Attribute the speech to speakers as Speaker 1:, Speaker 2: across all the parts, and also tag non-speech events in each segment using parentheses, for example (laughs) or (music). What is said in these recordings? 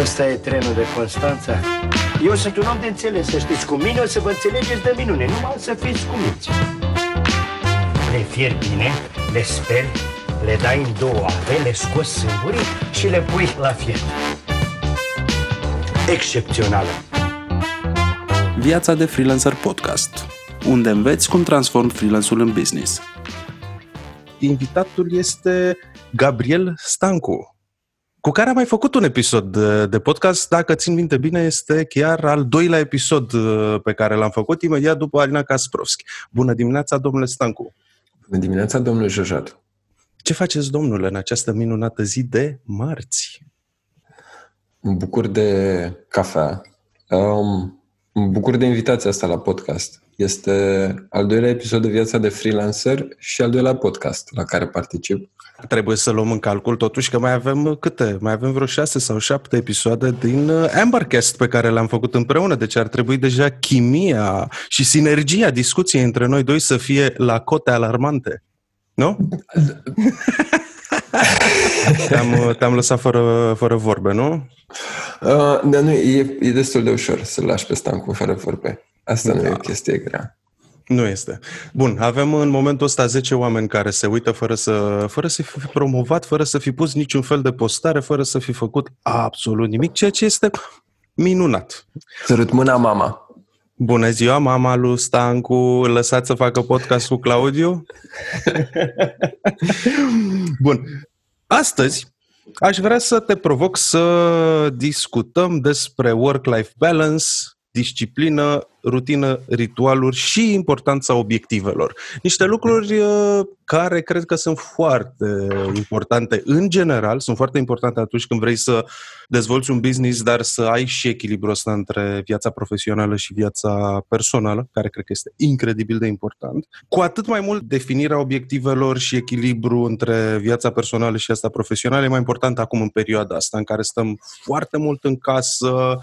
Speaker 1: Ăsta e trenul de Constanța. Eu sunt un om de înțeles, să știți. Cu mine o să vă înțelegeți de minune, numai să fiți cuminți. Le fier bine, le speli, le dai în două ape, le scoți sângurii și le pui la fier. Excepțională.
Speaker 2: Viața de freelancer podcast, unde înveți cum transform freelance-ul în business. Invitatul este Gabriel Stancu, cu care am mai făcut un episod de, de podcast, dacă țin minte bine, este chiar al doilea episod uh, pe care l-am făcut imediat după Alina Kasprovski. Bună dimineața, domnule Stancu!
Speaker 3: Bună dimineața, domnule Jojat!
Speaker 2: Ce faceți, domnule, în această minunată zi de marți?
Speaker 3: Mă bucur de cafea. Um, mă bucur de invitația asta la podcast. Este al doilea episod de Viața de Freelancer și al doilea podcast la care particip.
Speaker 2: Trebuie să luăm în calcul totuși că mai avem câte? Mai avem vreo șase sau șapte episoade din uh, Ambercast pe care le-am făcut împreună, deci ar trebui deja chimia și sinergia discuției între noi doi să fie la cote alarmante. Nu? (laughs) te-am, te-am lăsat fără, fără vorbe, nu?
Speaker 3: Uh, dar nu, e, e destul de ușor să-l lași pe Stancu fără vorbe. Asta da. nu e o chestie grea.
Speaker 2: Nu este. Bun, avem în momentul ăsta 10 oameni care se uită fără să, fără să fi promovat, fără să fi pus niciun fel de postare, fără să fi făcut absolut nimic, ceea ce este minunat.
Speaker 3: Sărut mâna mama.
Speaker 2: Bună ziua, mama lui Stancu, lăsați să facă podcast cu Claudiu? (laughs) Bun, astăzi aș vrea să te provoc să discutăm despre work-life balance, disciplină, rutină, ritualuri și importanța obiectivelor. Niște lucruri uh, care cred că sunt foarte importante în general, sunt foarte importante atunci când vrei să dezvolți un business, dar să ai și echilibrul ăsta între viața profesională și viața personală, care cred că este incredibil de important. Cu atât mai mult definirea obiectivelor și echilibru între viața personală și asta profesională e mai important acum în perioada asta în care stăm foarte mult în casă,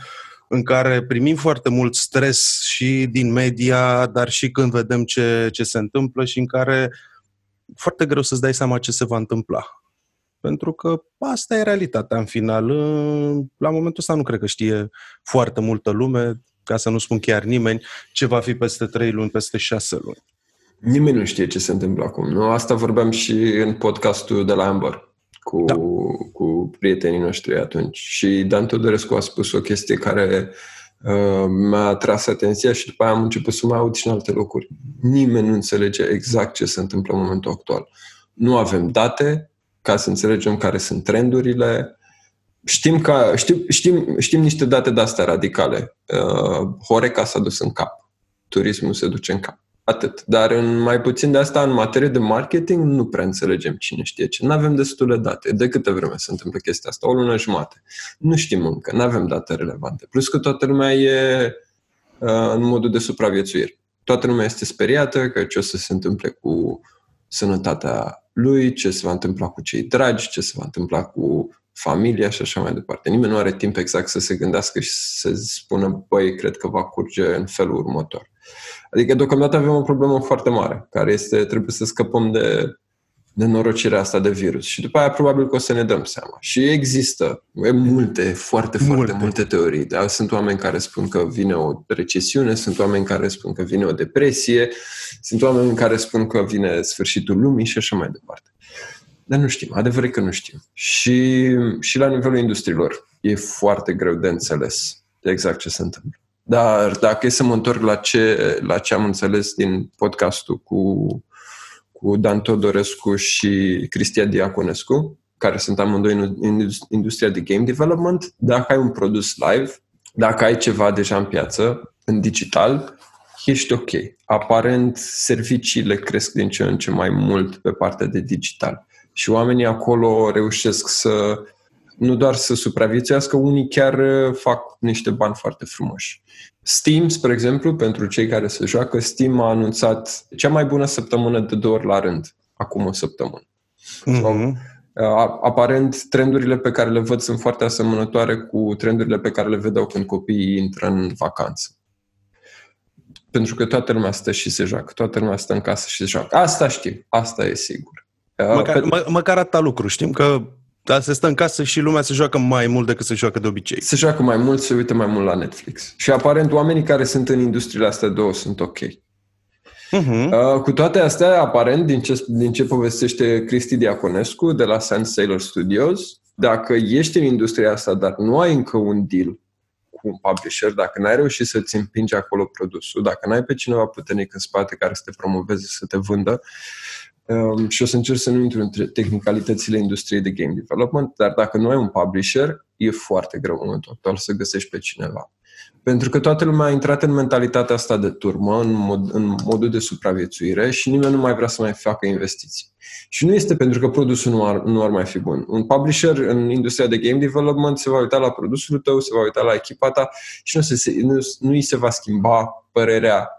Speaker 2: în care primim foarte mult stres și din media, dar și când vedem ce, ce se întâmplă și în care foarte greu să-ți dai seama ce se va întâmpla. Pentru că asta e realitatea în final. La momentul ăsta nu cred că știe foarte multă lume, ca să nu spun chiar nimeni, ce va fi peste trei luni, peste șase luni.
Speaker 3: Nimeni nu știe ce se întâmplă acum. Nu? Asta vorbeam și în podcastul de la Amber cu, da. cu prietenii noștri atunci. Și Dan Todorescu a spus o chestie care uh, mi-a atras atenția și după aia am început să mai aud și în alte locuri. Nimeni nu înțelege exact ce se întâmplă în momentul actual. Nu avem date ca să înțelegem care sunt trendurile. Știm, că, știm, știm, știm niște date de-astea radicale. Uh, Horeca s-a dus în cap. Turismul se duce în cap. Atât. Dar în mai puțin de asta, în materie de marketing, nu prea înțelegem cine știe ce. Nu avem destule date. De câte vreme se întâmplă chestia asta? O lună jumate. Nu știm încă, nu avem date relevante. Plus că toată lumea e uh, în modul de supraviețuire. Toată lumea este speriată că ce o să se întâmple cu sănătatea lui, ce se va întâmpla cu cei dragi, ce se va întâmpla cu familia și așa mai departe. Nimeni nu are timp exact să se gândească și să spună, băi, cred că va curge în felul următor. Adică deocamdată avem o problemă foarte mare, care este, trebuie să scăpăm de, de norocirea asta de virus. Și după aia probabil că o să ne dăm seama. Și există e multe, foarte, foarte multe, multe teorii. Da? Sunt oameni care spun că vine o recesiune, sunt oameni care spun că vine o depresie, sunt oameni care spun că vine sfârșitul lumii și așa mai departe. Dar nu știm, adevărul că nu știm. Și, și la nivelul industriilor e foarte greu de înțeles exact ce se întâmplă. Dar dacă e să mă întorc la ce, la ce am înțeles din podcastul cu, cu Dan Todorescu și Cristian Diaconescu, care sunt amândoi în industria de game development, dacă ai un produs live, dacă ai ceva deja în piață, în digital, ești ok. Aparent, serviciile cresc din ce în ce mai mult pe partea de digital. Și oamenii acolo reușesc să nu doar să supraviețuiască, unii chiar uh, fac niște bani foarte frumoși. Steam, spre exemplu, pentru cei care se joacă, Steam a anunțat cea mai bună săptămână de două ori la rând, acum o săptămână. Mm-hmm. Aparent, trendurile pe care le văd sunt foarte asemănătoare cu trendurile pe care le vedeau când copiii intră în vacanță. Pentru că toată lumea stă și se joacă, toată lumea stă în casă și se joacă. Asta știm, asta e sigur.
Speaker 2: Măcar, Pe... mă, măcar atâta lucru. Știm că Dar se stă în casă și lumea se joacă mai mult decât se joacă de obicei.
Speaker 3: Se joacă mai mult, se uită mai mult la Netflix. Și aparent oamenii care sunt în industriile astea două sunt ok. Uh-huh. Uh, cu toate astea, aparent, din ce, din ce povestește Cristi Diaconescu de la Sand Sailor Studios, dacă ești în industria asta, dar nu ai încă un deal cu un publisher, dacă n-ai reușit să-ți împingi acolo produsul, dacă n-ai pe cineva puternic în spate care să te promoveze, să te vândă, um, și o să încerc să nu intru între tehnicalitățile industriei de game development, dar dacă nu ai un publisher, e foarte greu în momentul actual să găsești pe cineva. Pentru că toată lumea a intrat în mentalitatea asta de turmă, în, mod, în modul de supraviețuire și nimeni nu mai vrea să mai facă investiții. Și nu este pentru că produsul nu ar, nu ar mai fi bun. Un publisher în industria de game development se va uita la produsul tău, se va uita la echipa ta și nu, se, nu, nu îi se va schimba părerea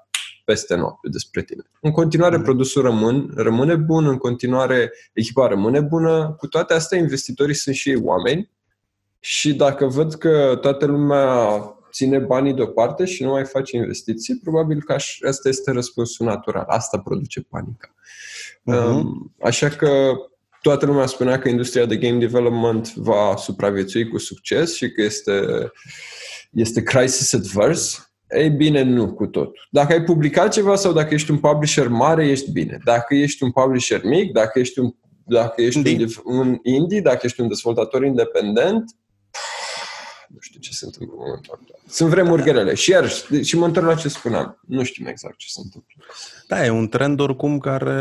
Speaker 3: peste noapte despre tine. În continuare, mm. produsul rămân, rămâne bun, în continuare, echipa rămâne bună. Cu toate astea, investitorii sunt și ei oameni și dacă văd că toată lumea ține banii deoparte și nu mai face investiții, probabil că asta este răspunsul natural. Asta produce panica. Uh-huh. Așa că toată lumea spunea că industria de game development va supraviețui cu succes și că este, este crisis adverse. Ei bine, nu cu totul. Dacă ai publicat ceva sau dacă ești un publisher mare, ești bine. Dacă ești un publisher mic, dacă ești un, dacă ești indie. un indie, dacă ești un dezvoltator independent, nu știu ce se întâmplă în momentul actual. Sunt vremuri da. grele. Și iar, și mă întorc la ce spuneam. Nu știm exact ce se întâmplă.
Speaker 2: Da, e un trend oricum care,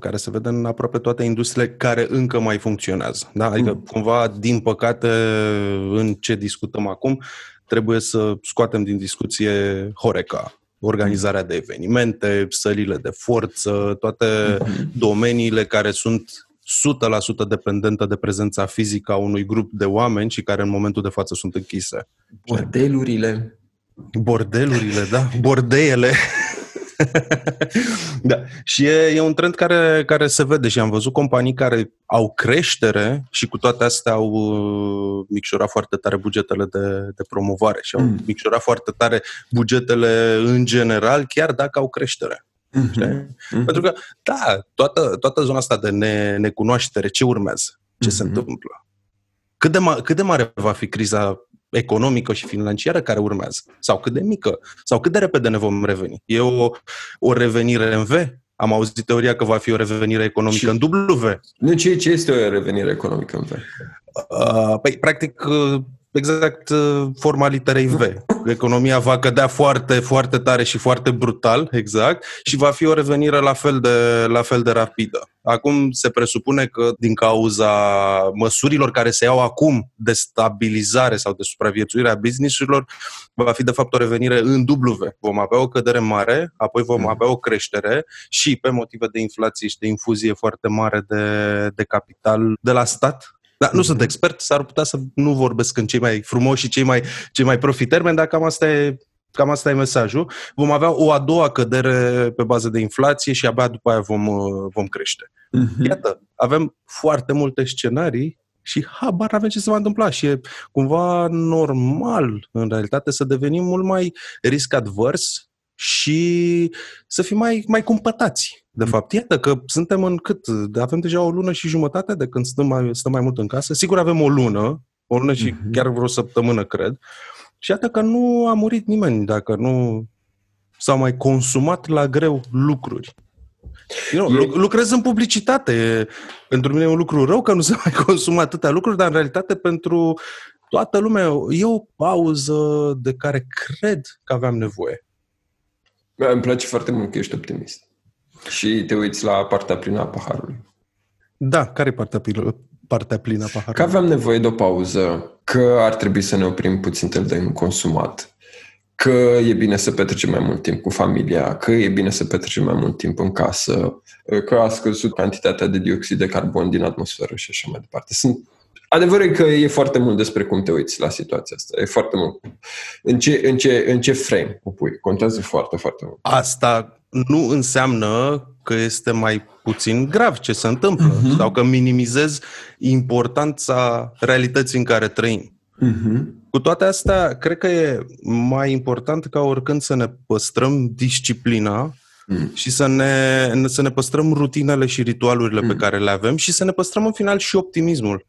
Speaker 2: care se vede în aproape toate industriile care încă mai funcționează. Da? Adică, mm. cumva, din păcate, în ce discutăm acum, trebuie să scoatem din discuție Horeca, organizarea de evenimente, sălile de forță, toate mm-hmm. domeniile care sunt 100% dependentă de prezența fizică a unui grup de oameni și care în momentul de față sunt închise.
Speaker 3: Bordelurile.
Speaker 2: Bordelurile, da. Bordeele. (laughs) (laughs) da. Și e, e un trend care, care se vede și am văzut companii care au creștere și cu toate astea au uh, micșorat foarte tare bugetele de, de promovare și au mm. micșorat foarte tare bugetele în general, chiar dacă au creștere. Mm-hmm. Mm-hmm. Pentru că, da, toată, toată zona asta de ne, necunoaștere, ce urmează? Ce mm-hmm. se întâmplă? Cât de, ma- cât de mare va fi criza economică și financiară care urmează? Sau cât de mică? Sau cât de repede ne vom reveni? E o, o revenire în V? Am auzit teoria că va fi o revenire economică și... în W.
Speaker 3: Nu, ce, ce este o revenire economică în V?
Speaker 2: Uh, păi, practic, uh, exact uh, forma literei V. (laughs) Economia va cădea foarte, foarte tare și foarte brutal, exact, și va fi o revenire la fel de, la fel de rapidă. Acum se presupune că din cauza măsurilor care se iau acum de stabilizare sau de supraviețuire a businessurilor, va fi de fapt o revenire în W. Vom avea o cădere mare, apoi vom avea o creștere și pe motive de inflație și de infuzie foarte mare de, de capital de la stat, da, nu sunt mhm. expert, s-ar putea să nu vorbesc în cei mai frumoși și cei mai, cei mai profitermeni, dar cam asta e Cam asta e mesajul. Vom avea o a doua cădere pe bază de inflație și abia după aia vom, vom crește. Uh-huh. Iată, avem foarte multe scenarii și habar avem ce se va întâmpla și e cumva normal, în realitate, să devenim mult mai risc advers și să fim mai, mai cumpătați. De mm. fapt, iată că suntem în cât? Avem deja o lună și jumătate de când stăm mai, stăm mai mult în casă. Sigur avem o lună, o lună și mm-hmm. chiar vreo săptămână, cred. Și iată că nu a murit nimeni dacă nu s-au mai consumat la greu lucruri. Eu, e... lucrez în publicitate. Pentru mine e un lucru rău că nu se mai (laughs) consumă atâtea lucruri, dar în realitate pentru toată lumea e o pauză de care cred că aveam nevoie.
Speaker 3: Îmi place foarte mult că ești optimist. Și te uiți la partea plină a paharului.
Speaker 2: Da, care e partea plină, partea plină a paharului?
Speaker 3: Că aveam nevoie de o pauză, că ar trebui să ne oprim puțin de consumat, că e bine să petrecem mai mult timp cu familia, că e bine să petrecem mai mult timp în casă, că a scăzut cantitatea de dioxid de carbon din atmosferă și așa mai departe. Sunt Adevărul e că e foarte mult despre cum te uiți la situația asta. E foarte mult. În ce, în ce, în ce frame o pui. Contează foarte, foarte mult.
Speaker 2: Asta nu înseamnă că este mai puțin grav ce se întâmplă uh-huh. sau că minimizez importanța realității în care trăim. Uh-huh. Cu toate astea, cred că e mai important ca oricând să ne păstrăm disciplina mm. și să ne, să ne păstrăm rutinele și ritualurile mm. pe care le avem și să ne păstrăm în final și optimismul.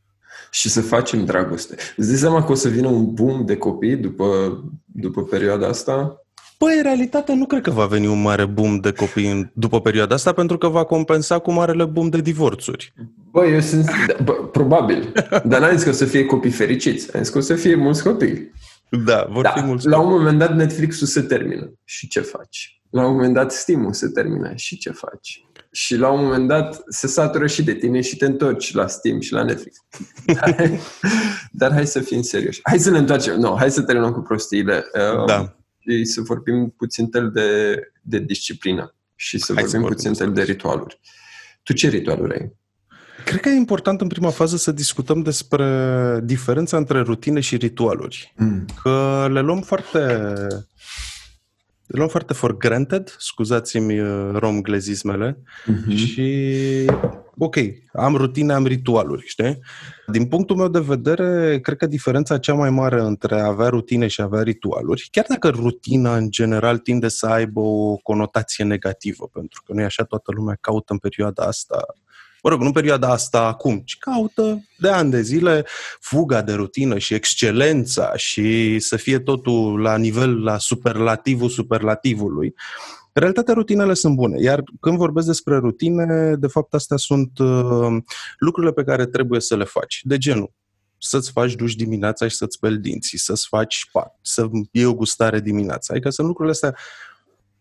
Speaker 3: Și să facem dragoste. Îți dai seama că o să vină un boom de copii după, după perioada asta?
Speaker 2: Păi, în realitate, nu cred că va veni un mare boom de copii în, după perioada asta, pentru că va compensa cu marele boom de divorțuri.
Speaker 3: Bă, eu sunt... Bă, probabil. Dar n-am zis că o să fie copii fericiți. Am zis că o să fie mulți copii.
Speaker 2: Da, vor
Speaker 3: Da,
Speaker 2: fi mulți
Speaker 3: la un moment dat Netflix-ul se termină. Și ce faci? La un moment dat Steam-ul se termină. Și ce faci? Și la un moment dat se satură și de tine și te întorci la Steam și la Netflix. Dar, (laughs) dar hai să fim serioși. Hai să ne întoarcem. Nu, hai să terminăm cu prostiile. Uh,
Speaker 2: Da.
Speaker 3: Și să vorbim puțin tel de, de disciplină. Și să
Speaker 2: Hai să
Speaker 3: vorbim
Speaker 2: vorbim
Speaker 3: puțin tel de ritualuri. Tu ce ritualuri ai?
Speaker 2: Cred că e important în prima fază să discutăm despre diferența între rutine și ritualuri.
Speaker 3: Mm.
Speaker 2: Că le luăm foarte... Le luăm foarte for granted, scuzați-mi uh, romglezismele,
Speaker 3: Mhm.
Speaker 2: și ok, am rutine, am ritualuri, știi? Din punctul meu de vedere, cred că diferența cea mai mare între a avea rutine și a avea ritualuri, chiar dacă rutina în general tinde să aibă o conotație negativă, pentru că nu e așa, toată lumea caută în perioada asta mă rog, nu în perioada asta acum, ci caută de ani de zile fuga de rutină și excelența și să fie totul la nivel, la superlativul superlativului. În realitate, rutinele sunt bune, iar când vorbesc despre rutine, de fapt, astea sunt uh, lucrurile pe care trebuie să le faci. De genul, să-ți faci duș dimineața și să-ți speli dinții, să-ți faci pat, să iei o gustare dimineața. Adică sunt lucrurile astea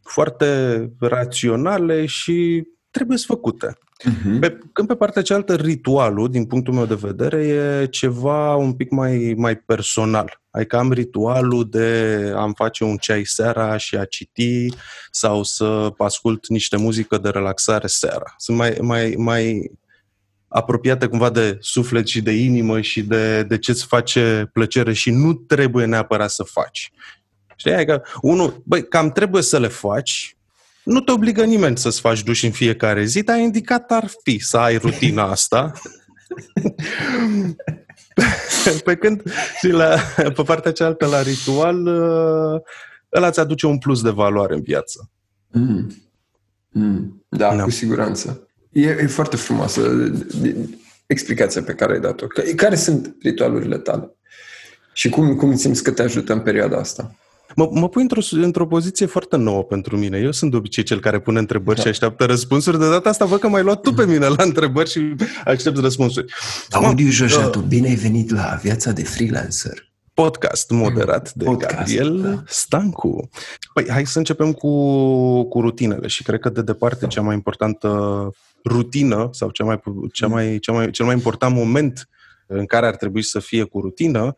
Speaker 2: foarte raționale și trebuie făcute.
Speaker 3: Mhm.
Speaker 2: Pe, când pe partea cealaltă, ritualul, din punctul meu de vedere, e ceva un pic mai, mai personal. Adică am ritualul de a-mi face un ceai seara și a citi sau să ascult niște muzică de relaxare seara. Sunt mai, mai, mai apropiate cumva de suflet și de inimă și de, de ce-ți face plăcere și nu trebuie neapărat să faci. Știi? Adică, unul, băi, cam trebuie să le faci, nu te obligă nimeni să-ți faci duș în fiecare zi, dar indicat ar fi să ai rutina asta. (laughs) pe când și la, pe partea cealaltă, la ritual, ă, ăla îți aduce un plus de valoare în viață.
Speaker 3: Mm. Mm. Da,
Speaker 2: Da.
Speaker 3: cu siguranță. E, e foarte frumoasă de- explicația pe care ai dat-o. Că- Care sunt ritualurile tale? Și cum, cum simți că te ajută în perioada asta?
Speaker 2: Mă, mă pui într-o, într-o poziție foarte nouă pentru mine. Eu sunt de obicei cel care pune întrebări
Speaker 3: Da.
Speaker 2: și așteaptă răspunsuri. De data asta văd că m-ai luat tu pe mine la întrebări și aștept răspunsuri.
Speaker 4: Audiu
Speaker 2: uh,
Speaker 4: Jojatu, bine ai venit la viața de freelancer.
Speaker 2: Podcast moderat de
Speaker 4: Podcast,
Speaker 2: Gabriel
Speaker 4: da.
Speaker 2: Stancu. Păi, hai să începem cu, cu rutinele și cred că de departe cea mai importantă rutină sau cea mai, cea mai, cea mai, cel mai important moment în care ar trebui să fie cu rutină uh,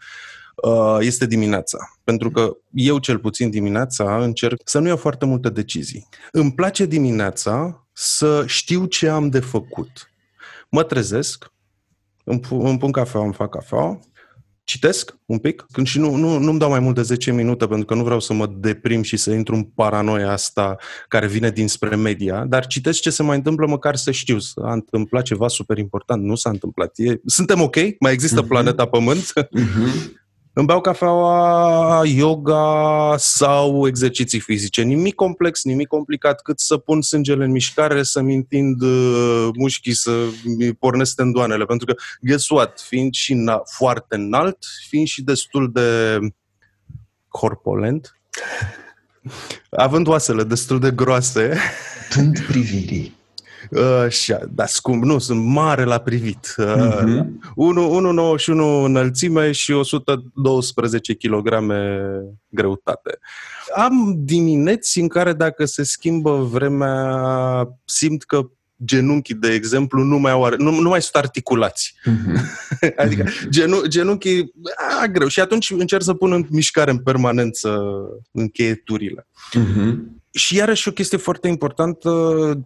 Speaker 2: este dimineața. Pentru că eu, cel puțin dimineața, încerc să nu iau foarte multe decizii. Îmi place dimineața să știu ce am de făcut. Mă trezesc, îmi, pu- îmi pun cafea, îmi fac cafea, citesc un pic când și nu, nu, nu-mi dau mai mult de 10 minute pentru că nu vreau să mă deprim și să intru în paranoia asta care vine dinspre media, dar citesc ce se mai întâmplă măcar să știu. S-a întâmplat ceva super important, nu s-a întâmplat. E, suntem ok? Mai există
Speaker 3: Mhm.
Speaker 2: planeta Pământ?
Speaker 3: Mm-hmm.
Speaker 2: Îmi beau cafeaua, yoga sau exerciții fizice. Nimic complex, nimic complicat, cât să pun sângele în mișcare, să-mi întind uh, mușchii, să-mi pornesc tendoanele. Pentru că, guess what, fiind și na- foarte înalt, fiind și destul de corpolent, având oasele destul de groase,
Speaker 4: Tând privirii.
Speaker 2: Așa, dar scump, nu, sunt mare la privit.
Speaker 3: Mhm.
Speaker 2: Uh, 1,91 înălțime și 112 kg greutate. Am dimineți în care dacă se schimbă vremea, simt că genunchii, de exemplu, nu mai, au, ar- nu, nu mai sunt articulați.
Speaker 3: Mm-hmm. (laughs)
Speaker 2: Adică genu, genunchii, a, greu. Și atunci încerc să pun în mișcare în permanență încheieturile.
Speaker 3: Mm-hmm.
Speaker 2: Și iarăși o chestie foarte importantă,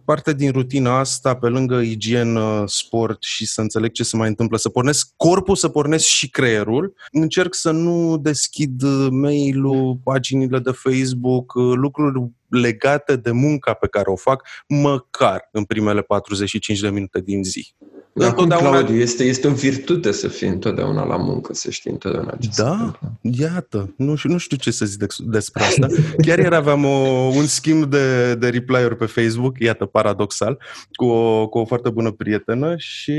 Speaker 2: parte din rutina asta, pe lângă igienă, sport și să înțeleg ce se mai întâmplă, să pornesc corpul, să pornesc și creierul. Încerc să nu deschid mail-ul, paginile de Facebook, lucruri legate de munca pe care o fac, măcar în primele 45 de minute din zi.
Speaker 3: Dar cum,
Speaker 2: Întotdeauna-
Speaker 3: Claudiu, este, este o virtute să fii întotdeauna la muncă, să știi întotdeauna ce se
Speaker 2: Da,
Speaker 3: întâmplă.
Speaker 2: iată, nu, știu- nu știu ce să zic dex- despre asta. Chiar ieri aveam o, un schimb de, de reply-uri pe Facebook, iată, paradoxal, cu o, cu o foarte bună prietenă și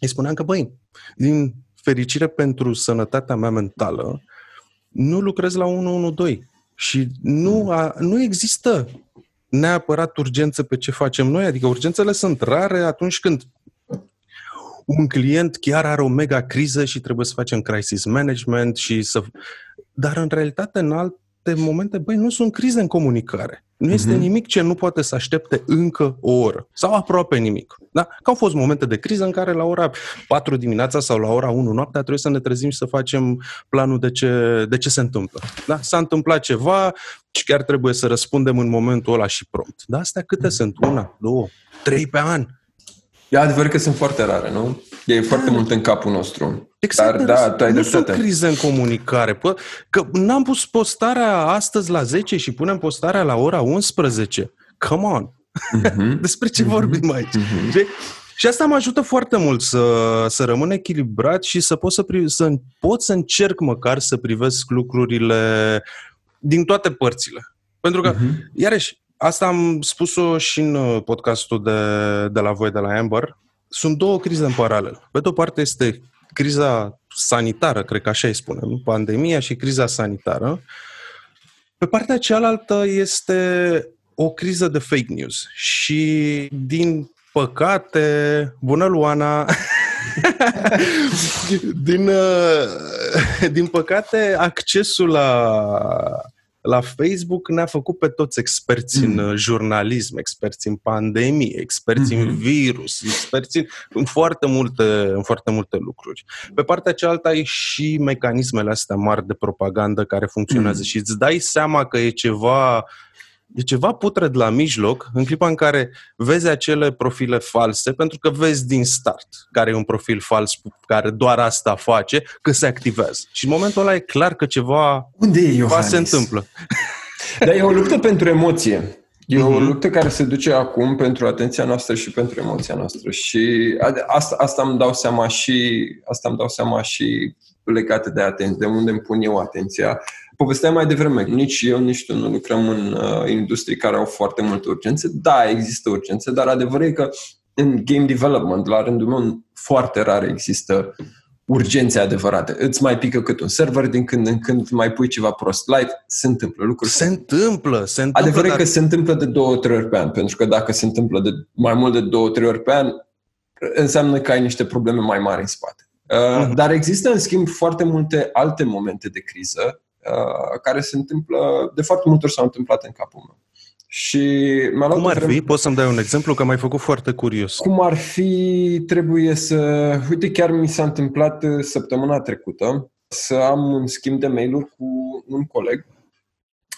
Speaker 2: îi spuneam că, băi, din fericire pentru sănătatea mea mentală, nu lucrez la 112 și nu, a, nu există neapărat urgență pe ce facem noi, adică urgențele sunt rare atunci când un client chiar are o mega criză și trebuie să facem crisis management și să... Dar în realitate, în alte momente, băi, nu sunt crize în comunicare. Nu este uh-huh. nimic ce nu poate să aștepte încă o oră. Sau aproape nimic. Da? Că au fost momente de criză în care la ora 4 dimineața sau la ora 1 noaptea trebuie să ne trezim și să facem planul de ce, de ce se întâmplă. Da? S-a întâmplat ceva și chiar trebuie să răspundem în momentul ăla și prompt. Da? Astea câte sunt? Una, două, trei pe an.
Speaker 3: E adevărat că sunt foarte rare, nu? E foarte mult în capul nostru.
Speaker 2: Exact,
Speaker 3: Dar, da, tu ai
Speaker 2: nu
Speaker 3: dreptate.
Speaker 2: sunt crize în comunicare. Pă, că n-am pus postarea astăzi la 10 și punem postarea la ora 11. Come on!
Speaker 3: Mhm. (laughs)
Speaker 2: Despre ce vorbim aici?
Speaker 3: Mhm.
Speaker 2: Știi? Și asta mă ajută foarte mult să, să rămân echilibrat și să pot să, pri- să pot să încerc măcar să privesc lucrurile din toate părțile. Pentru că,
Speaker 3: Mhm.
Speaker 2: iarăși, asta am spus-o și în uh, podcastul de, de la voi, de la Amber, sunt două crize în paralel. Pe de o parte este criza sanitară, cred că așa îi spunem, pandemia și criza sanitară. Pe partea cealaltă este o criză de fake news și din păcate, bună Luana, (laughs) din, uh, din păcate accesul la, la Facebook ne-a făcut pe toți experți
Speaker 3: Mm.
Speaker 2: în uh, jurnalism, experți în pandemie, experți în
Speaker 3: Mhm.
Speaker 2: virus, experți în, în, foarte multe, în foarte multe lucruri. Pe partea cealaltă ai și mecanismele astea mari de propagandă care funcționează
Speaker 3: Mm.
Speaker 2: și îți dai seama că e ceva E ceva putred la mijloc, în clipa în care vezi acele profile false, pentru că vezi din start care e un profil fals care doar asta face, că se activează. Și în momentul ăla e clar că ceva,
Speaker 3: Unde e
Speaker 2: ceva
Speaker 3: Iohannis?
Speaker 2: se întâmplă. (laughs)
Speaker 3: Dar e o luptă pentru emoție. E o
Speaker 2: Mhm.
Speaker 3: luptă care se duce acum pentru atenția noastră și pentru emoția noastră. Și ade- asta, asta îmi dau seama și asta îmi dau seama și legate de atenție, de unde îmi pun eu atenția. Povesteam mai devreme, nici eu, nici tu nu lucrăm în uh, industrii care au foarte multe urgențe. Da, există urgențe, dar adevărul e că în game development, la rândul meu, foarte rar există urgențe adevărate. Îți mai pică cât un server din când în când, mai pui ceva prost live, se întâmplă lucruri.
Speaker 2: Se întâmplă, se întâmplă.
Speaker 3: Adevărul e
Speaker 2: dar-
Speaker 3: că se întâmplă de două, trei ori pe an, pentru că dacă se întâmplă de mai mult de două, trei ori pe an, înseamnă că ai niște probleme mai mari în spate. Uh,
Speaker 2: Mhm.
Speaker 3: Dar există, în schimb, foarte multe alte momente de criză uh, care se întâmplă, de foarte multe ori s-au întâmplat în capul meu. Și mi-a luat
Speaker 2: Cum
Speaker 3: o
Speaker 2: ar
Speaker 3: vreme-
Speaker 2: fi? Poți să-mi dai un exemplu? Că m-ai făcut foarte curios.
Speaker 3: cum ar fi, trebuie să... Uite, chiar mi s-a întâmplat uh, săptămâna trecută să am un schimb de mail-uri cu un coleg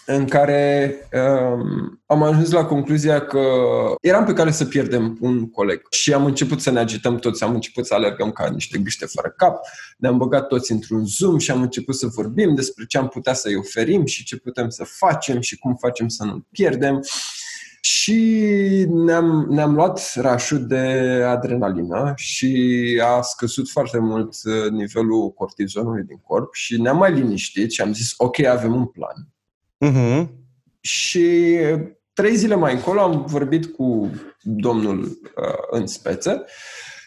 Speaker 3: în care um, am ajuns la concluzia că eram pe cale să pierdem un coleg și am început să ne agităm toți, am început să alergăm ca niște gâște fără cap, ne-am băgat toți într-un Zoom și am început să vorbim despre ce am putea să-i oferim și ce putem să facem și cum facem să nu-l pierdem. Și ne-am, ne-am luat rașul de adrenalină și a scăzut foarte mult uh, nivelul cortizonului din corp și ne-am mai liniștit și am zis, ok, avem un plan.
Speaker 2: Mhm.
Speaker 3: Și trei zile mai încolo am vorbit cu domnul uh, în speță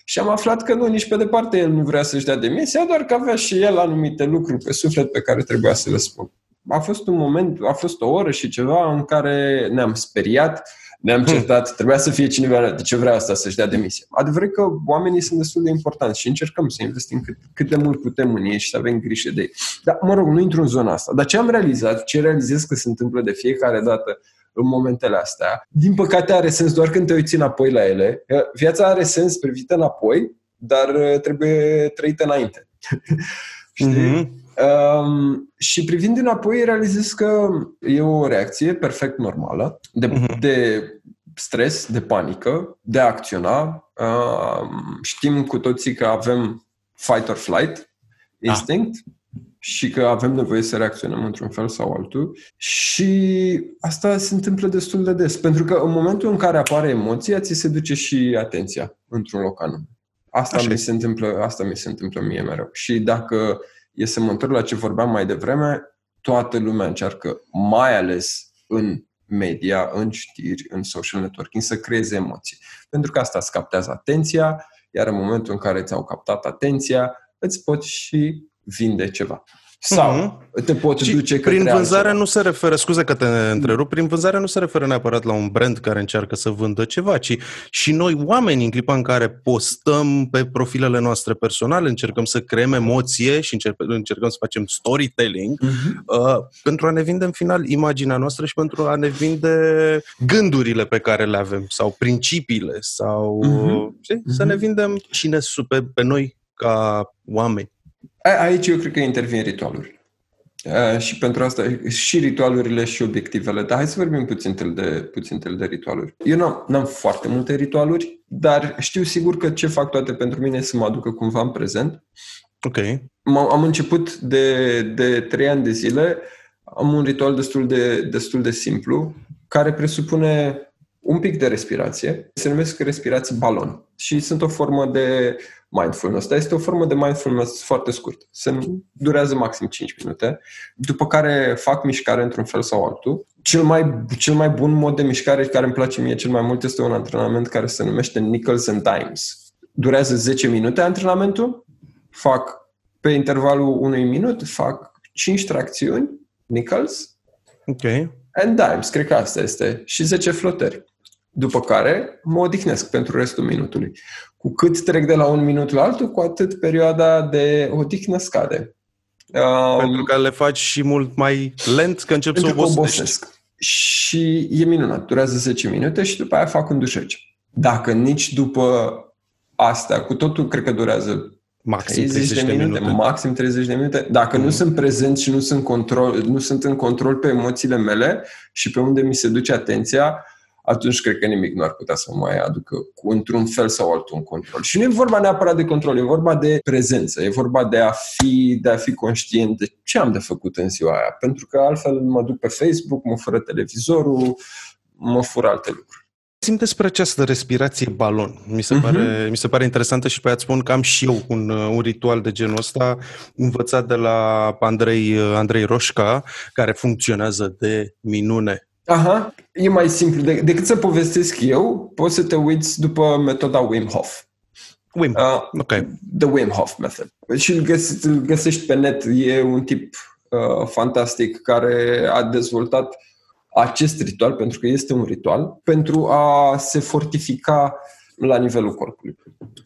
Speaker 3: și am aflat că nu, nici pe departe el nu vrea să-și dea demisia, doar că avea și el anumite lucruri pe suflet pe care trebuia să le spun. A fost un moment, a fost o oră și ceva în care ne-am speriat, ne-am certat, trebuia să fie cineva de ce vrea asta să-și dea demisia. Adevărat că oamenii sunt destul de importanți și încercăm să investim cât, cât de mult putem în ei și să avem grijă de ei. Dar, mă rog, nu intru în zona asta. Dar ce am realizat, ce realizez că se întâmplă de fiecare dată în momentele astea, din păcate are sens doar când te uiți înapoi la ele. Viața are sens privită înapoi, dar uh, trebuie trăită înainte. (laughs) Știi?
Speaker 2: Mhm.
Speaker 3: Um, și privind înapoi, realizez că e o reacție perfect normală de,
Speaker 2: Mhm.
Speaker 3: de stres, de panică, de a acționa. Um, știm cu toții că avem fight or flight instinct și că avem nevoie să reacționăm într-un fel sau altul. Și asta se întâmplă destul de des, pentru că în momentul în care apare emoția, ți se duce și atenția într-un loc anume. Asta
Speaker 2: Așa
Speaker 3: mi,
Speaker 2: e.
Speaker 3: se întâmplă, asta mi se întâmplă mie mereu. Și dacă e să mă întorc la ce vorbeam mai devreme, toată lumea încearcă, mai ales în media, în știri, în social networking, să creeze emoții. Pentru că asta îți captează atenția, iar în momentul în care ți-au captat atenția, îți poți și vinde ceva. Sau
Speaker 2: Mhm.
Speaker 3: te poți
Speaker 2: Și
Speaker 3: duce către
Speaker 2: prin vânzare
Speaker 3: altceva.
Speaker 2: nu se referă, scuze că te întrerup, prin vânzare nu se referă neapărat la un brand care încearcă să vândă ceva, ci și noi oamenii în clipa în care postăm pe profilele noastre personale, încercăm să creăm emoție și încercăm, încercăm să facem storytelling
Speaker 3: Mhm.
Speaker 2: uh, pentru a ne vinde în final imaginea noastră și pentru a ne vinde gândurile pe care le avem sau principiile sau
Speaker 3: Mhm.
Speaker 2: știi? să
Speaker 3: Mhm.
Speaker 2: ne vindem cine sunt pe, pe noi ca oameni.
Speaker 3: A- Aici eu cred că intervin ritualuri. Uh, și pentru asta și ritualurile și obiectivele. Dar hai să vorbim puțin de, puțin de ritualuri. Eu n-am, n-am foarte multe ritualuri, dar știu sigur că ce fac toate pentru mine e să mă aducă cumva în prezent.
Speaker 2: Ok.
Speaker 3: M- am început de, de trei ani de zile. Am un ritual destul de, destul de simplu, care presupune un pic de respirație. Se numesc respirații balon și sunt o formă de mindfulness. Dar este o formă de mindfulness foarte scurt. Se durează maxim 5 minute, după care fac mișcare într-un fel sau altul. Cel mai, cel mai bun mod de mișcare care îmi place mie cel mai mult este un antrenament care se numește Nickels and Dimes. Durează 10 minute antrenamentul, fac pe intervalul unui minut, fac 5 tracțiuni, Nickels,
Speaker 2: Ok.
Speaker 3: and dimes, cred că asta este, și 10 flotări. După care mă odihnesc pentru restul minutului. Cu cât trec de la un minut la altul, cu atât perioada de odihnă scade. Um,
Speaker 2: Pentru că le faci și mult mai lent, că încep să
Speaker 3: pentru că
Speaker 2: obosești.
Speaker 3: obosesc. Și e minunat, durează 10 minute și după aia fac un dușece. Dacă nici după astea, cu totul cred că durează
Speaker 2: Maxim
Speaker 3: 30 de minute, maxim 30 de minute. Dacă nu
Speaker 2: Mhm.
Speaker 3: sunt prezent și nu sunt, control, nu sunt în control pe emoțiile mele și pe unde mi se duce atenția, atunci cred că nimic nu ar putea să mă mai aducă cu într-un fel sau altul în control. Și nu e vorba neapărat de control, e vorba de prezență, e vorba de a fi, de a fi conștient de ce am de făcut în ziua aia. Pentru că altfel mă duc pe Facebook, mă fură televizorul, mă fură alte lucruri.
Speaker 2: Sim despre această respirație balon. Mi se,
Speaker 3: Mhm.
Speaker 2: pare, mi se pare interesantă și pe aia îți spun că am și eu un, uh, un ritual de genul ăsta învățat de la Andrei, uh, Andrei Roșca, care funcționează de minune.
Speaker 3: Aha, e mai simplu. De, decât să povestesc eu, poți să te uiți după metoda Wim Hof.
Speaker 2: Wim,
Speaker 3: Uh,
Speaker 2: ok.
Speaker 3: The Wim Hof Method. Și îl, găsi, îl găsești pe net. E un tip uh, fantastic care a dezvoltat acest ritual, pentru că este un ritual, pentru a se fortifica la nivelul corpului.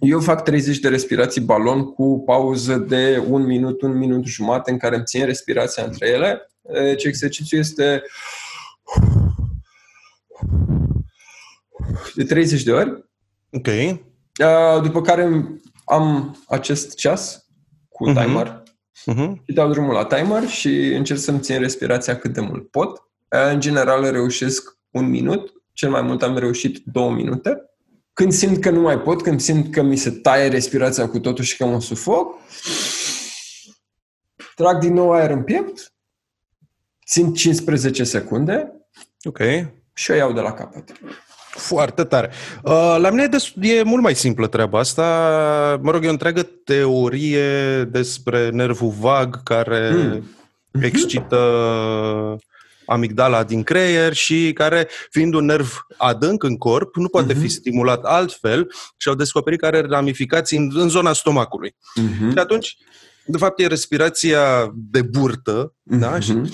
Speaker 3: Eu fac 30 de respirații balon cu pauză de un minut, un minut jumate în care îmi țin respirația între ele. Deci exercițiul este de 30 de ori
Speaker 2: Ok.
Speaker 3: Uh, După care am acest ceas cu
Speaker 2: Mhm.
Speaker 3: timer
Speaker 2: Uh-huh.
Speaker 3: și dau drumul la timer și încerc să-mi țin respirația cât de mult pot. Uh, În general reușesc un minut, cel mai mult am reușit două minute. Când simt că nu mai pot, când simt că mi se taie respirația cu totul și că mă sufoc, trag din nou aer în piept, țin 15 secunde
Speaker 2: Ok.
Speaker 3: și o iau de la capăt.
Speaker 2: Foarte tare. Uh, La mine e, des- e mult mai simplă treaba asta. Mă rog, e o întreagă teorie despre nervul vag care
Speaker 3: Mm.
Speaker 2: excită amigdala din creier și care, fiind un nerv adânc în corp, nu poate fi
Speaker 3: Mhm.
Speaker 2: stimulat altfel și au descoperit că are ramificații în, în zona stomacului.
Speaker 3: Mhm.
Speaker 2: Și atunci, de fapt, e respirația de burtă, da? Și
Speaker 3: Mhm.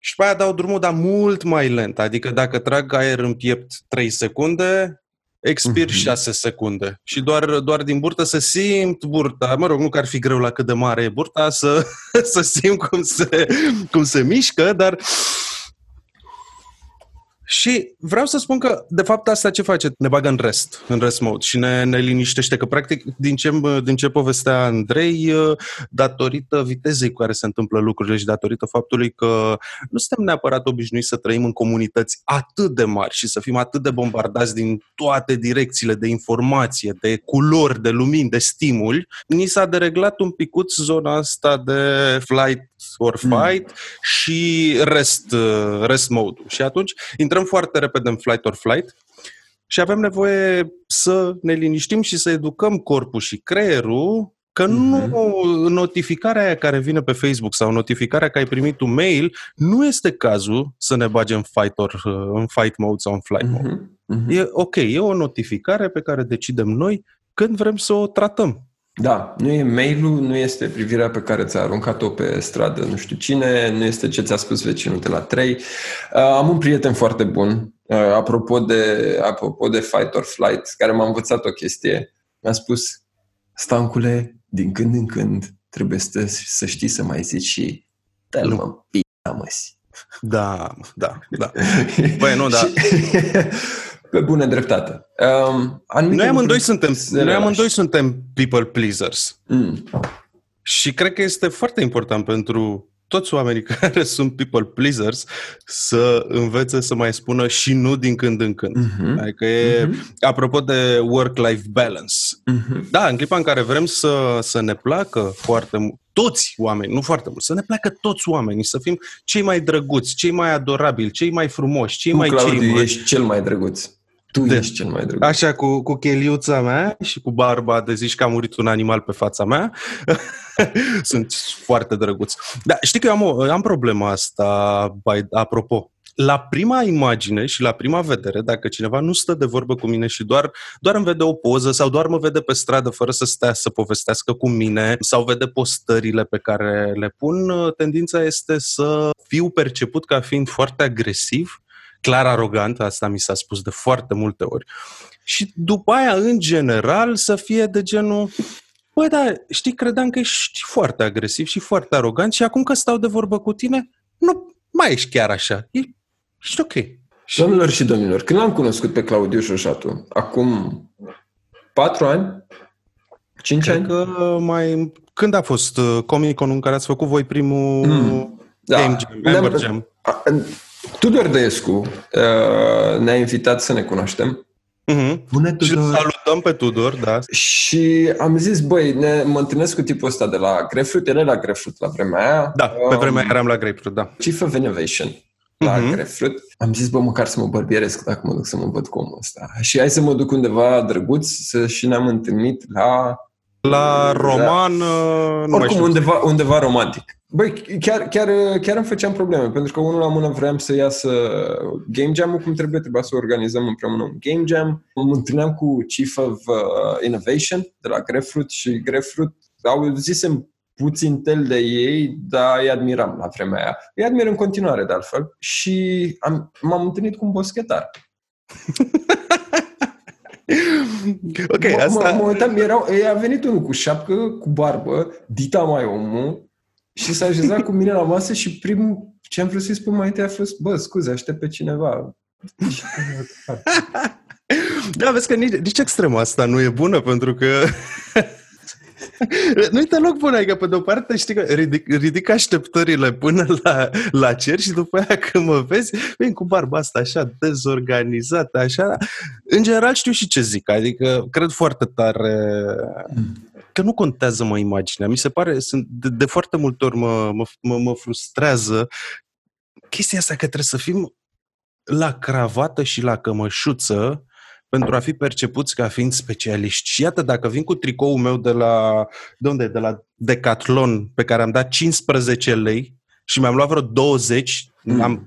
Speaker 2: Și pe aia dau drumul, dar mult mai lent. Adică dacă trag aer în piept 3 secunde, expir
Speaker 3: Mhm.
Speaker 2: 6 secunde. Și doar, doar din burtă să simt burta. Mă rog, nu că ar fi greu la cât de mare e burta, să, (laughs) să simt cum se, cum se mișcă, dar... Și vreau să spun că, de fapt, asta ce face? Ne bagă în rest, în rest mode și ne, ne liniștește. Că, practic, din ce, din ce povestea Andrei, datorită vitezei cu care se întâmplă lucrurile și datorită faptului că nu suntem neapărat obișnuiți să trăim în comunități atât de mari și să fim atât de bombardați din toate direcțiile de informație, de culori, de lumini, de stimuli, ni s-a dereglat un picuț zona asta de flight or fight mm. și rest, rest mode. Și atunci intrăm foarte repede în flight or flight și avem nevoie să ne liniștim și să educăm corpul și creierul Că nu
Speaker 3: Mhm.
Speaker 2: notificarea aia care vine pe Facebook sau notificarea că ai primit un mail, nu este cazul să ne bagem în fight, or, în fight mode sau în flight mode.
Speaker 3: Mhm, mhm.
Speaker 2: E ok, e o notificare pe care decidem noi când vrem să o tratăm.
Speaker 3: Da, nu e mail-ul, nu este privirea pe care ți-a aruncat-o pe stradă nu știu cine, nu este ce ți-a spus vecinul de la 3. Uh, am un prieten foarte bun, uh, apropo de, apropo de fight or flight, care m-a învățat o chestie. Mi-a spus, Stancule, din când în când trebuie să, să știi să mai zici și dă-l
Speaker 2: Nu.
Speaker 3: mă, p***a măsi.
Speaker 2: Da, da, da. (laughs) Băi, nu, da.
Speaker 3: Și- Pe bună dreptate. Um, anumite
Speaker 2: Noi amândoi
Speaker 3: lucruri
Speaker 2: suntem,
Speaker 3: se
Speaker 2: noi
Speaker 3: relaxă.
Speaker 2: amândoi suntem people pleasers.
Speaker 3: Mm.
Speaker 2: Și cred că este foarte important pentru toți oamenii (laughs) care sunt people pleasers să învețe să mai spună și nu din când în când.
Speaker 3: Mhm.
Speaker 2: Adică e,
Speaker 3: Mhm.
Speaker 2: apropo de work-life balance.
Speaker 3: Mhm.
Speaker 2: Da, în clipa în care vrem să, să ne placă foarte mult, toți oamenii, nu foarte mult, să ne placă toți oamenii, să fim cei mai drăguți, cei mai adorabili, cei mai frumoși, cei
Speaker 3: Tu,
Speaker 2: mai cei
Speaker 3: Claudiu,
Speaker 2: mai...
Speaker 3: ești cel mai drăguț. Tu
Speaker 2: De-
Speaker 3: ești cel mai drăguț.
Speaker 2: Așa, cu, cu cheliuța mea și cu barba de zici că a murit un animal pe fața mea. (laughs) Sunt foarte drăguț. Dar știi că eu am, o, am problema asta, by, apropo. La prima imagine și la prima vedere, dacă cineva nu stă de vorbă cu mine și doar, doar îmi vede o poză sau doar mă vede pe stradă fără să stea să povestească cu mine sau vede postările pe care le pun, tendința este să fiu perceput ca fiind foarte agresiv clar arogant, asta mi s-a spus de foarte multe ori. Și după aia, în general, să fie de genul Băi, da, știi, credeam că ești foarte agresiv și foarte arogant și acum că stau de vorbă cu tine, nu mai ești chiar așa. E, ești ok. Și
Speaker 3: Domnilor și domnilor, când l-am cunoscut pe Claudiu Șoșatu, acum patru ani, cinci
Speaker 2: cred
Speaker 3: ani,
Speaker 2: că mai... Când a fost uh, Comic-Con în care ați făcut voi primul
Speaker 3: Mm.
Speaker 2: Game Jam,
Speaker 3: Ne-am-
Speaker 2: Member Jam?
Speaker 3: A- în- Tudor Dăescu uh, ne-a invitat să ne cunoaștem
Speaker 2: Mhm.
Speaker 4: Bună,
Speaker 2: Și îl
Speaker 4: Tudor!
Speaker 2: salutăm pe Tudor, da.
Speaker 3: și am zis, băi, ne, mă întâlnesc cu tipul ăsta de la Grefruit, era la Grefruit la vremea aia.
Speaker 2: Da, pe
Speaker 3: Um,
Speaker 2: vremea eram la Grapefruit, da.
Speaker 3: Chief of Innovation la
Speaker 2: Mhm.
Speaker 3: Grefruit. Am zis, bă, măcar să mă bărbieresc dacă mă duc să mă văd cu omul ăsta. Și hai să mă duc undeva drăguț să, și ne-am întâlnit la
Speaker 2: La roman, uh, nu mai
Speaker 3: Oricum,
Speaker 2: știu.
Speaker 3: undeva, undeva romantic. Băi, chiar, chiar, chiar îmi făceam probleme, pentru că unul la mână vreau să iasă Game Jam-ul cum trebuie, trebuia să organizăm împreună un Game Jam. Mă întâlneam cu Chief of uh, Innovation de la Grefruit și Grefruit au zisem puțin tel de ei, dar îi admiram la vremea aia. Îi admir în continuare, de altfel. Și am, m-am întâlnit cu un boschetar. (laughs)
Speaker 2: Ok,
Speaker 3: mă,
Speaker 2: asta...
Speaker 3: Mă, mă uitam, erau, a venit unul cu șapcă, cu barbă, dita mai omul, și s-a așezat cu mine la masă și primul ce am vrut să-i spun mai întâi a fost, bă, scuze, aștept pe cineva. Și- (laughs)
Speaker 2: Da, vezi că nici, nici extrema asta nu e bună, pentru că (laughs) nu-i deloc bună, adică pe de-o parte știi că ridic, ridic așteptările până la, la cer și după aia când mă vezi, vin cu barba asta așa dezorganizată, așa. În general știu și ce zic, adică cred foarte tare că nu contează mă imaginea. Mi se pare, sunt, de, de foarte multe ori mă, mă, mă, mă frustrează chestia asta că trebuie să fim la cravată și la cămășuță pentru a fi percepuți ca fiind specialiști. Și iată, dacă vin cu tricoul meu de la, de unde? De la Decathlon, pe care am dat 15 lei și mi-am luat vreo 20,
Speaker 3: Mm.
Speaker 2: am,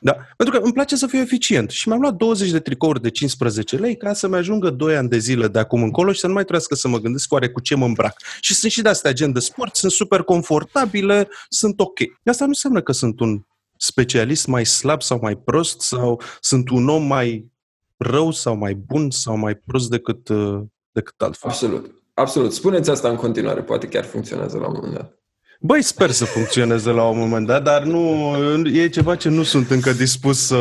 Speaker 2: da, pentru că îmi place să fiu eficient și mi-am luat 20 de tricouri de 15 lei ca să-mi ajungă 2 ani de zile de acum încolo și să nu mai trebuiască să mă gândesc oare cu ce mă îmbrac. Și sunt și de astea gen de sport, sunt super confortabile, sunt ok. Asta nu înseamnă că sunt un specialist mai slab sau mai prost sau sunt un om mai rău sau mai bun sau mai prost decât, uh, decât altfel.
Speaker 3: Absolut. Absolut. Spuneți asta în continuare. Poate chiar funcționează la un moment dat.
Speaker 2: Băi, sper să funcționeze la un moment dat, dar nu, e ceva ce nu sunt încă dispus să...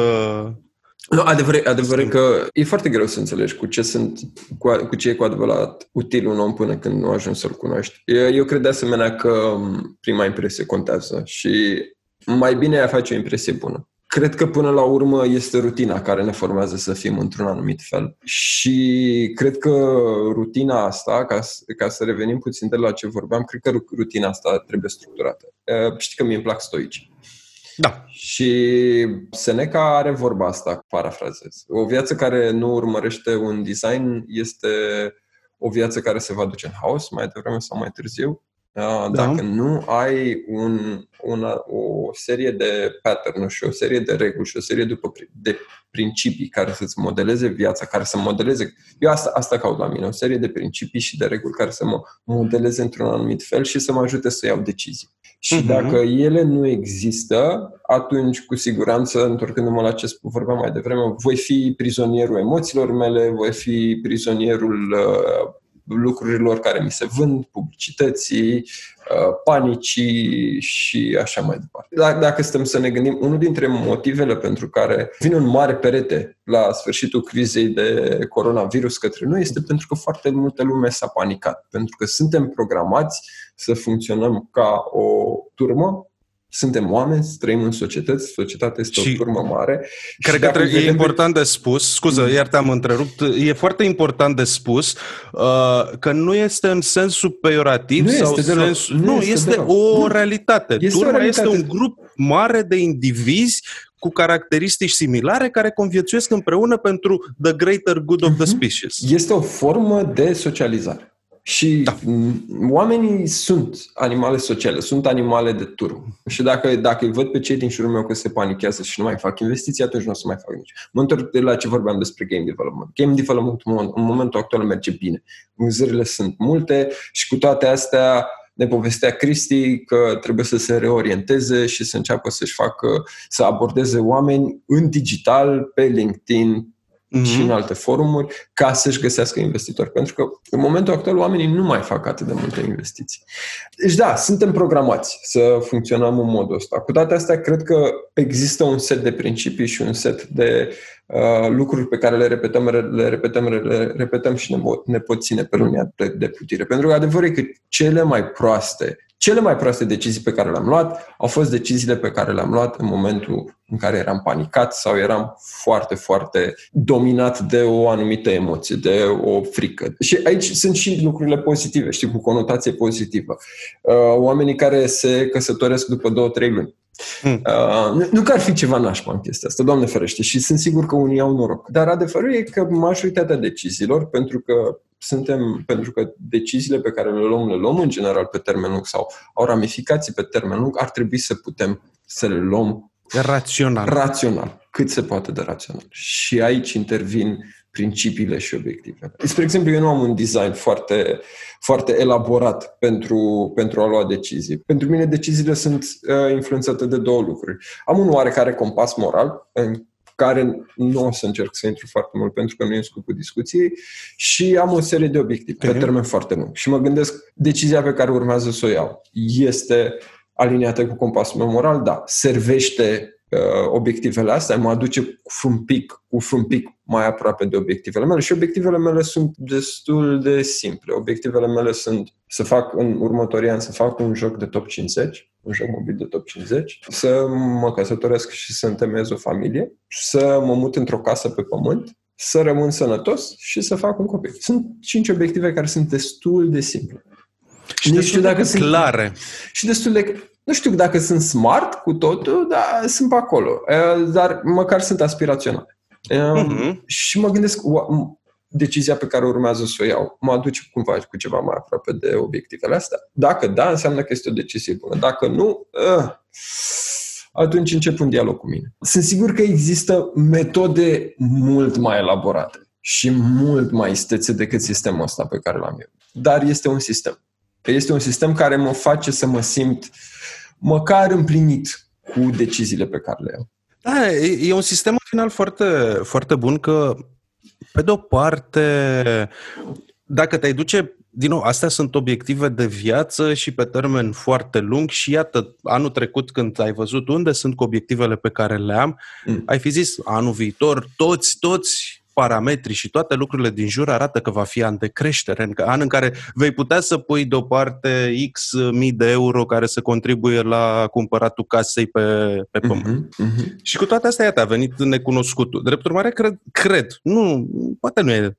Speaker 3: Nu, adevăr, adevăr e că e foarte greu să înțelegi cu ce, sunt, cu, a- cu ce e cu adevărat util un om până când nu ajungi să-l cunoști. Eu, eu cred de asemenea că m, prima impresie contează și mai bine e a face o impresie bună. Cred că până la urmă este rutina care ne formează să fim într-un anumit fel și cred că rutina asta, ca, să- ca să revenim puțin de la ce vorbeam, cred că ru- rutina asta trebuie structurată. Uh, Știi că mie îmi plac stoici.
Speaker 2: Da,
Speaker 3: Și Seneca are vorba asta, parafrazez. O viață care nu urmărește un design este o viață care se va duce în haos mai devreme sau mai târziu. Uh, dacă da. nu ai un, una, o serie de pattern și o serie de reguli și o serie de, de principii care să-ți modeleze viața, care să modeleze. Eu asta, asta caut la mine, o serie de principii și de reguli care să mă modeleze într-un anumit fel și să mă ajute să iau decizii. Și uh-huh. dacă ele nu există, atunci, cu siguranță, întorcându-mă la ce vorbeam mai devreme, voi fi prizonierul emoțiilor mele, voi fi prizonierul uh, lucrurilor care mi se vând, publicității, uh, panicii și așa mai departe. Dacă stăm să ne gândim, unul dintre motivele pentru care vine un mare perete la sfârșitul crizei de coronavirus către noi este pentru că foarte multă lume s-a panicat, pentru că suntem programați să funcționăm ca o turmă suntem oameni, trăim în societăți, societatea este și o turmă mare.
Speaker 2: Cred că trebuie, e important de spus, scuză, mm. iar te-am întrerupt, e foarte important de spus uh, că nu este în sensul peiorativ
Speaker 3: nu
Speaker 2: sau
Speaker 3: este
Speaker 2: sens,
Speaker 3: nu,
Speaker 2: nu
Speaker 3: este,
Speaker 2: este o realitate.
Speaker 3: Este
Speaker 2: Turma
Speaker 3: o realitate.
Speaker 2: este un grup mare de indivizi cu caracteristici similare care conviețuiesc împreună pentru the greater good of the
Speaker 3: Mhm.
Speaker 2: species.
Speaker 3: Este o formă de socializare. Și
Speaker 2: Da.
Speaker 3: m, oamenii sunt animale sociale, sunt animale de turmă. Și dacă, dacă îi văd pe cei din jurul meu că se panichează și nu mai fac investiții, atunci nu o să mai fac nici. Mă întorc de la ce vorbeam despre game development. Game development în moment- în momentul actual merge bine. Vânzările sunt multe și cu toate astea ne povestea Cristi că trebuie să se reorienteze și să înceapă să-și facă, să abordeze oameni în digital, pe LinkedIn,
Speaker 2: Mhm.
Speaker 3: și în alte forumuri ca să-și găsească investitori. Pentru că în momentul actual oamenii nu mai fac atât de multe investiții. Deci da, suntem programați să funcționăm în modul ăsta. Cu toate astea, cred că există un set de principii și un set de uh, lucruri pe care le repetăm, re- le repetăm, re- le repetăm și ne, mo- ne pot ține pe linia de, de plutire. Pentru că adevărul e că cele mai proaste cele mai proaste decizii pe care le-am luat au fost deciziile pe care le-am luat în momentul în care eram panicat sau eram foarte, foarte dominat de o anumită emoție, de o frică. Și aici sunt și lucrurile pozitive, știi, cu conotație pozitivă. Uh, Oamenii care se căsătoresc după două, trei luni.
Speaker 2: Hmm.
Speaker 3: Uh, nu, nu că ar fi ceva nașpa în chestia asta, Doamne ferește, și sunt sigur că unii au noroc. Dar adevărul e că majoritatea deciziilor, pentru că suntem, pentru că deciziile pe care le luăm, le luăm în general pe termen lung sau au ramificații pe termen lung, ar trebui să putem să le luăm
Speaker 2: Rațional.
Speaker 3: rațional, cât se poate de rațional. Și aici intervin principiile și obiectivele. Spre exemplu, eu nu am un design foarte, foarte elaborat pentru, pentru a lua decizii. Pentru mine deciziile sunt uh, influențate de două lucruri. Am un oarecare compas moral în care nu o să încerc să intru foarte mult pentru că nu e scopul discuției și am o serie de obiective pe
Speaker 2: Ok.
Speaker 3: termen foarte lung. Și mă gândesc, decizia pe care urmează să o iau este aliniată cu compasul meu moral? Da. Servește uh, obiectivele astea, mă aduce cu un pic, cu un pic mai aproape de obiectivele mele și obiectivele mele sunt destul de simple. Obiectivele mele sunt să fac în următorii ani, să fac un joc de top 50, un joc mobil de top 50, să mă căsătoresc și să întemeiez o familie, să mă mut într-o casă pe pământ, să rămân sănătos și să fac un copil. Sunt cinci obiective care sunt destul de simple.
Speaker 2: Și
Speaker 3: Nu
Speaker 2: destul
Speaker 3: știu
Speaker 2: de
Speaker 3: dacă sunt-
Speaker 2: clare.
Speaker 3: Și destul de... Nu știu dacă sunt smart cu totul, dar sunt pe acolo. Uh, Dar măcar sunt aspiraționale. Uh,
Speaker 2: Mhm.
Speaker 3: Și mă gândesc, ua- m- decizia pe care urmează să o iau, mă aduce cumva cu ceva mai aproape de obiectivele astea? Dacă da, înseamnă că este o decizie bună. Dacă nu, uh, atunci încep un dialog cu mine. Sunt sigur că există metode mult mai elaborate și mult mai istețe decât sistemul ăsta pe care l-am eu. Dar este un sistem. Este un sistem care mă face să mă simt măcar împlinit cu deciziile pe care le iau.
Speaker 2: Da, e, e un sistem în final foarte, foarte bun că, pe de o parte, dacă te-ai duce, din nou, astea sunt obiective de viață și pe termen foarte lung și iată, anul trecut când ai văzut unde sunt cu obiectivele pe care le am,
Speaker 3: Mm.
Speaker 2: ai fi zis, anul viitor, toți, toți parametrii și toate lucrurile din jur arată că va fi an de creștere, în an în care vei putea să pui deoparte X mii de euro care să contribuie la cumpăratul casei pe, pe pământ.
Speaker 3: Mhm, mhm.
Speaker 2: Și cu toate astea, iată, a venit necunoscutul. Drept urmare, cred, cred, nu, poate nu e 100%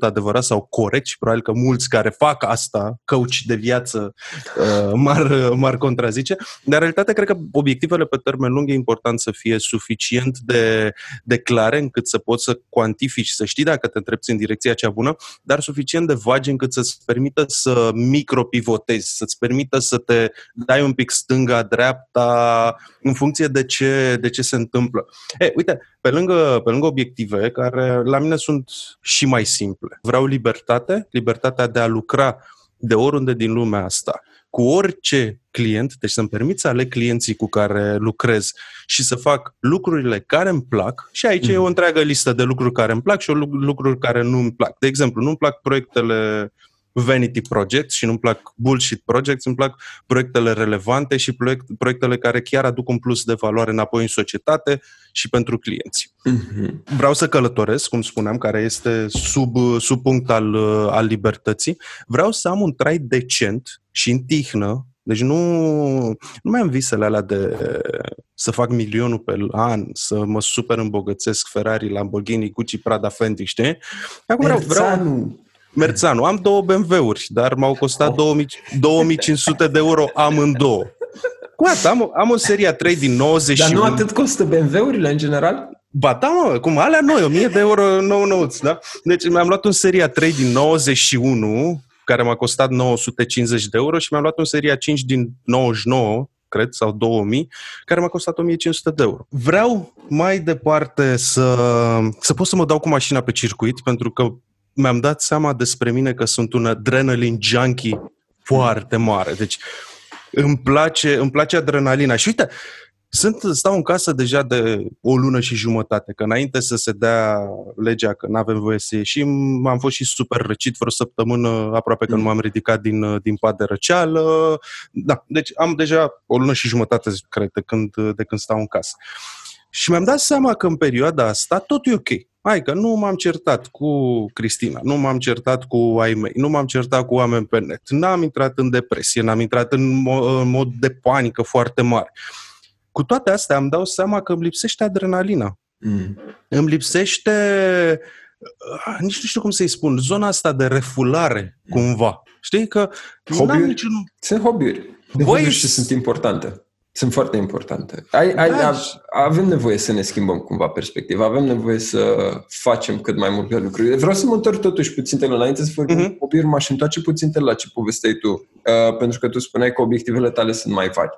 Speaker 2: adevărat sau corect și probabil că mulți care fac asta, coach de viață, uh, m-ar, (laughs) m-ar contrazice, dar în realitate cred că obiectivele pe termen lung e important să fie suficient de, de clare încât să poți să cuantifici specifici, să știi dacă te întrepți în direcția cea bună, dar suficient de vagi încât să-ți permită să micropivotezi, să-ți permită să te dai un pic stânga, dreapta, în funcție de ce, de ce se întâmplă. E, uite, pe lângă, pe lângă obiective, care la mine sunt și mai simple, vreau libertate, libertatea de a lucra de oriunde din lumea asta cu orice client, deci să-mi permit să aleg clienții cu care lucrez și să fac lucrurile care îmi plac și aici mm. e o întreagă listă de lucruri care îmi plac și o lucruri care nu îmi plac. De exemplu, nu-mi plac proiectele vanity projects și nu-mi plac bullshit projects, îmi plac proiectele relevante și proiect, proiectele care chiar aduc un plus de valoare înapoi în societate și pentru clienți. Mm-hmm. Vreau să călătoresc, cum spuneam, care este sub, sub punct al, al libertății. Vreau să am un trai decent și în tihnă, deci nu, nu mai am visele alea de să fac milionul pe an, să mă super îmbogățesc Ferrari, Lamborghini, Gucci, Prada, Fendi, știi? Acum vreau, vreau, Merțanu. Am două BMW-uri, dar m-au costat oh. 2000, 2500 de euro amândouă. Cu asta, am, am o serie 3 din 91.
Speaker 3: Dar nu atât costă BMW-urile în general?
Speaker 2: Ba da, mă, cum alea noi, 1000 de euro nou nouți, da? Deci mi-am luat un seria 3 din 91, care m-a costat 950 de euro și mi-am luat un seria 5 din 99, cred, sau 2000, care m-a costat 1500 de euro. Vreau mai departe să, să pot să mă dau cu mașina pe circuit, pentru că mi-am dat seama despre mine că sunt un adrenaline junkie foarte mare. Deci îmi place, îmi place adrenalina. Și uite, sunt, stau în casă deja de o lună și jumătate, că înainte să se dea legea că nu avem voie să ieșim, am fost și super răcit vreo săptămână, aproape că nu m-am ridicat din, din pat de răceală. Da, deci am deja o lună și jumătate, cred, de când, de când stau în casă. Și mi-am dat seama că în perioada asta tot e ok. Hai că nu m-am certat cu Cristina, nu m-am certat cu ai mei, nu m-am certat cu oameni pe net, n-am intrat în depresie, n-am intrat în, mo- în mod de panică foarte mare. Cu toate astea îmi dau seama că îmi lipsește adrenalina. Mm. Îmi lipsește, uh, nici nu știu cum să-i spun, zona asta de refulare, mm. cumva. Știi că...
Speaker 3: Hobby-uri? Niciun... Sunt hobby-uri. De Băi, și sunt importante. Sunt foarte importante. Ai, ai, da. avem nevoie să ne schimbăm cumva perspectiva, avem nevoie să facem cât mai multe lucruri. Vreau să mă întorc totuși puțin la înainte să vorbim uh-huh. copilul, m-aș întoarce puțin la ce povesteai tu, uh, pentru că tu spuneai că obiectivele tale sunt mai vagi.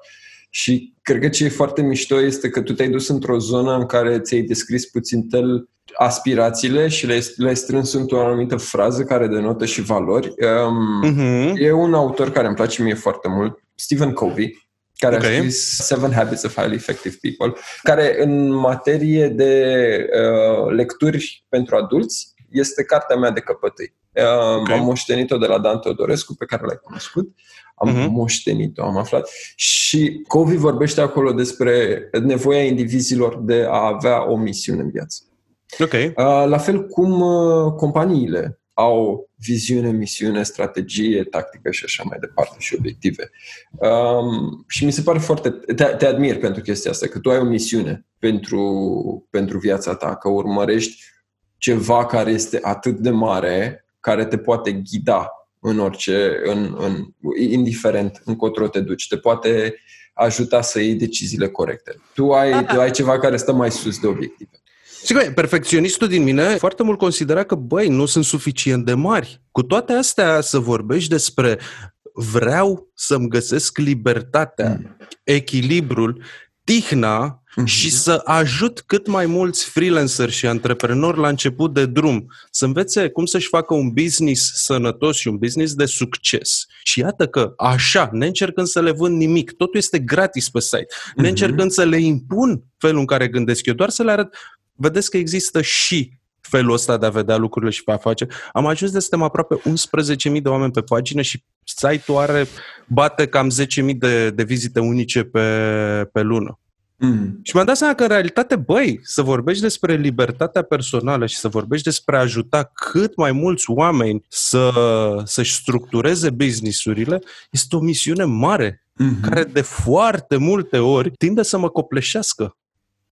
Speaker 3: Și cred că ce e foarte mișto este că tu te-ai dus într-o zonă în care ți-ai descris puțin tel aspirațiile și le-ai, le strâns într-o anumită frază care denotă și valori. Um, uh-huh. E un autor care îmi place mie foarte mult, Stephen Covey, care okay. a scris Seven Habits of Highly Effective People, care în materie de uh, lecturi pentru adulți este cartea mea de căpătâi. Uh, okay. Am moștenit-o de la Dan Teodorescu, pe care l-ai cunoscut. Am uh-huh. moștenit-o, am aflat. Și Covey vorbește acolo despre nevoia indivizilor de a avea o misiune în viață.
Speaker 2: Okay. Uh,
Speaker 3: la fel cum uh, companiile au viziune, misiune, strategie, tactică și așa mai departe și obiective. Um, și mi se pare foarte... Te, te admir pentru chestia asta, că tu ai o misiune pentru, pentru viața ta, că urmărești ceva care este atât de mare, care te poate ghida în orice, în, în, indiferent încotro te duci, te poate ajuta să iei deciziile corecte. Tu ai, tu ai ceva care stă mai sus de obiective.
Speaker 2: Și că perfecționistul din mine foarte mult considera că, băi, nu sunt suficient de mari. Cu toate astea, să vorbești despre vreau să-mi găsesc libertatea, mm. echilibrul, tihna mm-hmm. și să ajut cât mai mulți freelancer și antreprenori la început de drum să învețe cum să-și facă un business sănătos și un business de succes. Și iată că așa, ne încercând să le vând nimic, totul este gratis pe site, ne mm-hmm. încercând să le impun felul în care gândesc eu, doar să le arăt vedeți că există și felul ăsta de a vedea lucrurile și pe a face. Am ajuns de suntem aproape 11.000 de oameni pe pagină și site-ul are, bate cam 10.000 de, de vizite unice pe, pe lună. Mm. Și mi-am dat seama că în realitate, băi, să vorbești despre libertatea personală și să vorbești despre a ajuta cât mai mulți oameni să, să-și structureze businessurile, este o misiune mare, mm-hmm. care de foarte multe ori tinde să mă copleșească.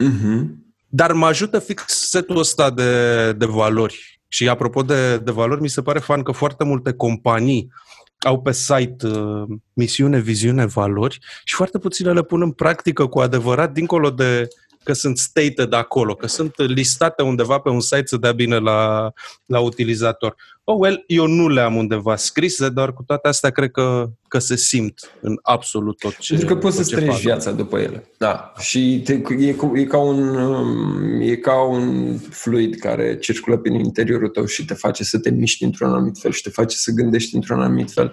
Speaker 2: Mm-hmm. Dar mă ajută fix setul ăsta de, de valori. Și apropo de, de valori, mi se pare fan că foarte multe companii au pe site uh, misiune, viziune, valori și foarte puține le pun în practică cu adevărat, dincolo de că sunt stated acolo, că sunt listate undeva pe un site să dea bine la, la utilizator. Oh, well, eu nu le-am undeva scrise, dar cu toate astea cred că, că se simt în absolut tot ce
Speaker 3: Pentru că poți
Speaker 2: tot
Speaker 3: să
Speaker 2: ce
Speaker 3: treci
Speaker 2: fac.
Speaker 3: viața după ele. Da. Și te, e, cu- e, ca un, um, e ca un fluid care circulă prin interiorul tău și te face să te miști într-un anumit fel și te face să gândești într-un anumit fel.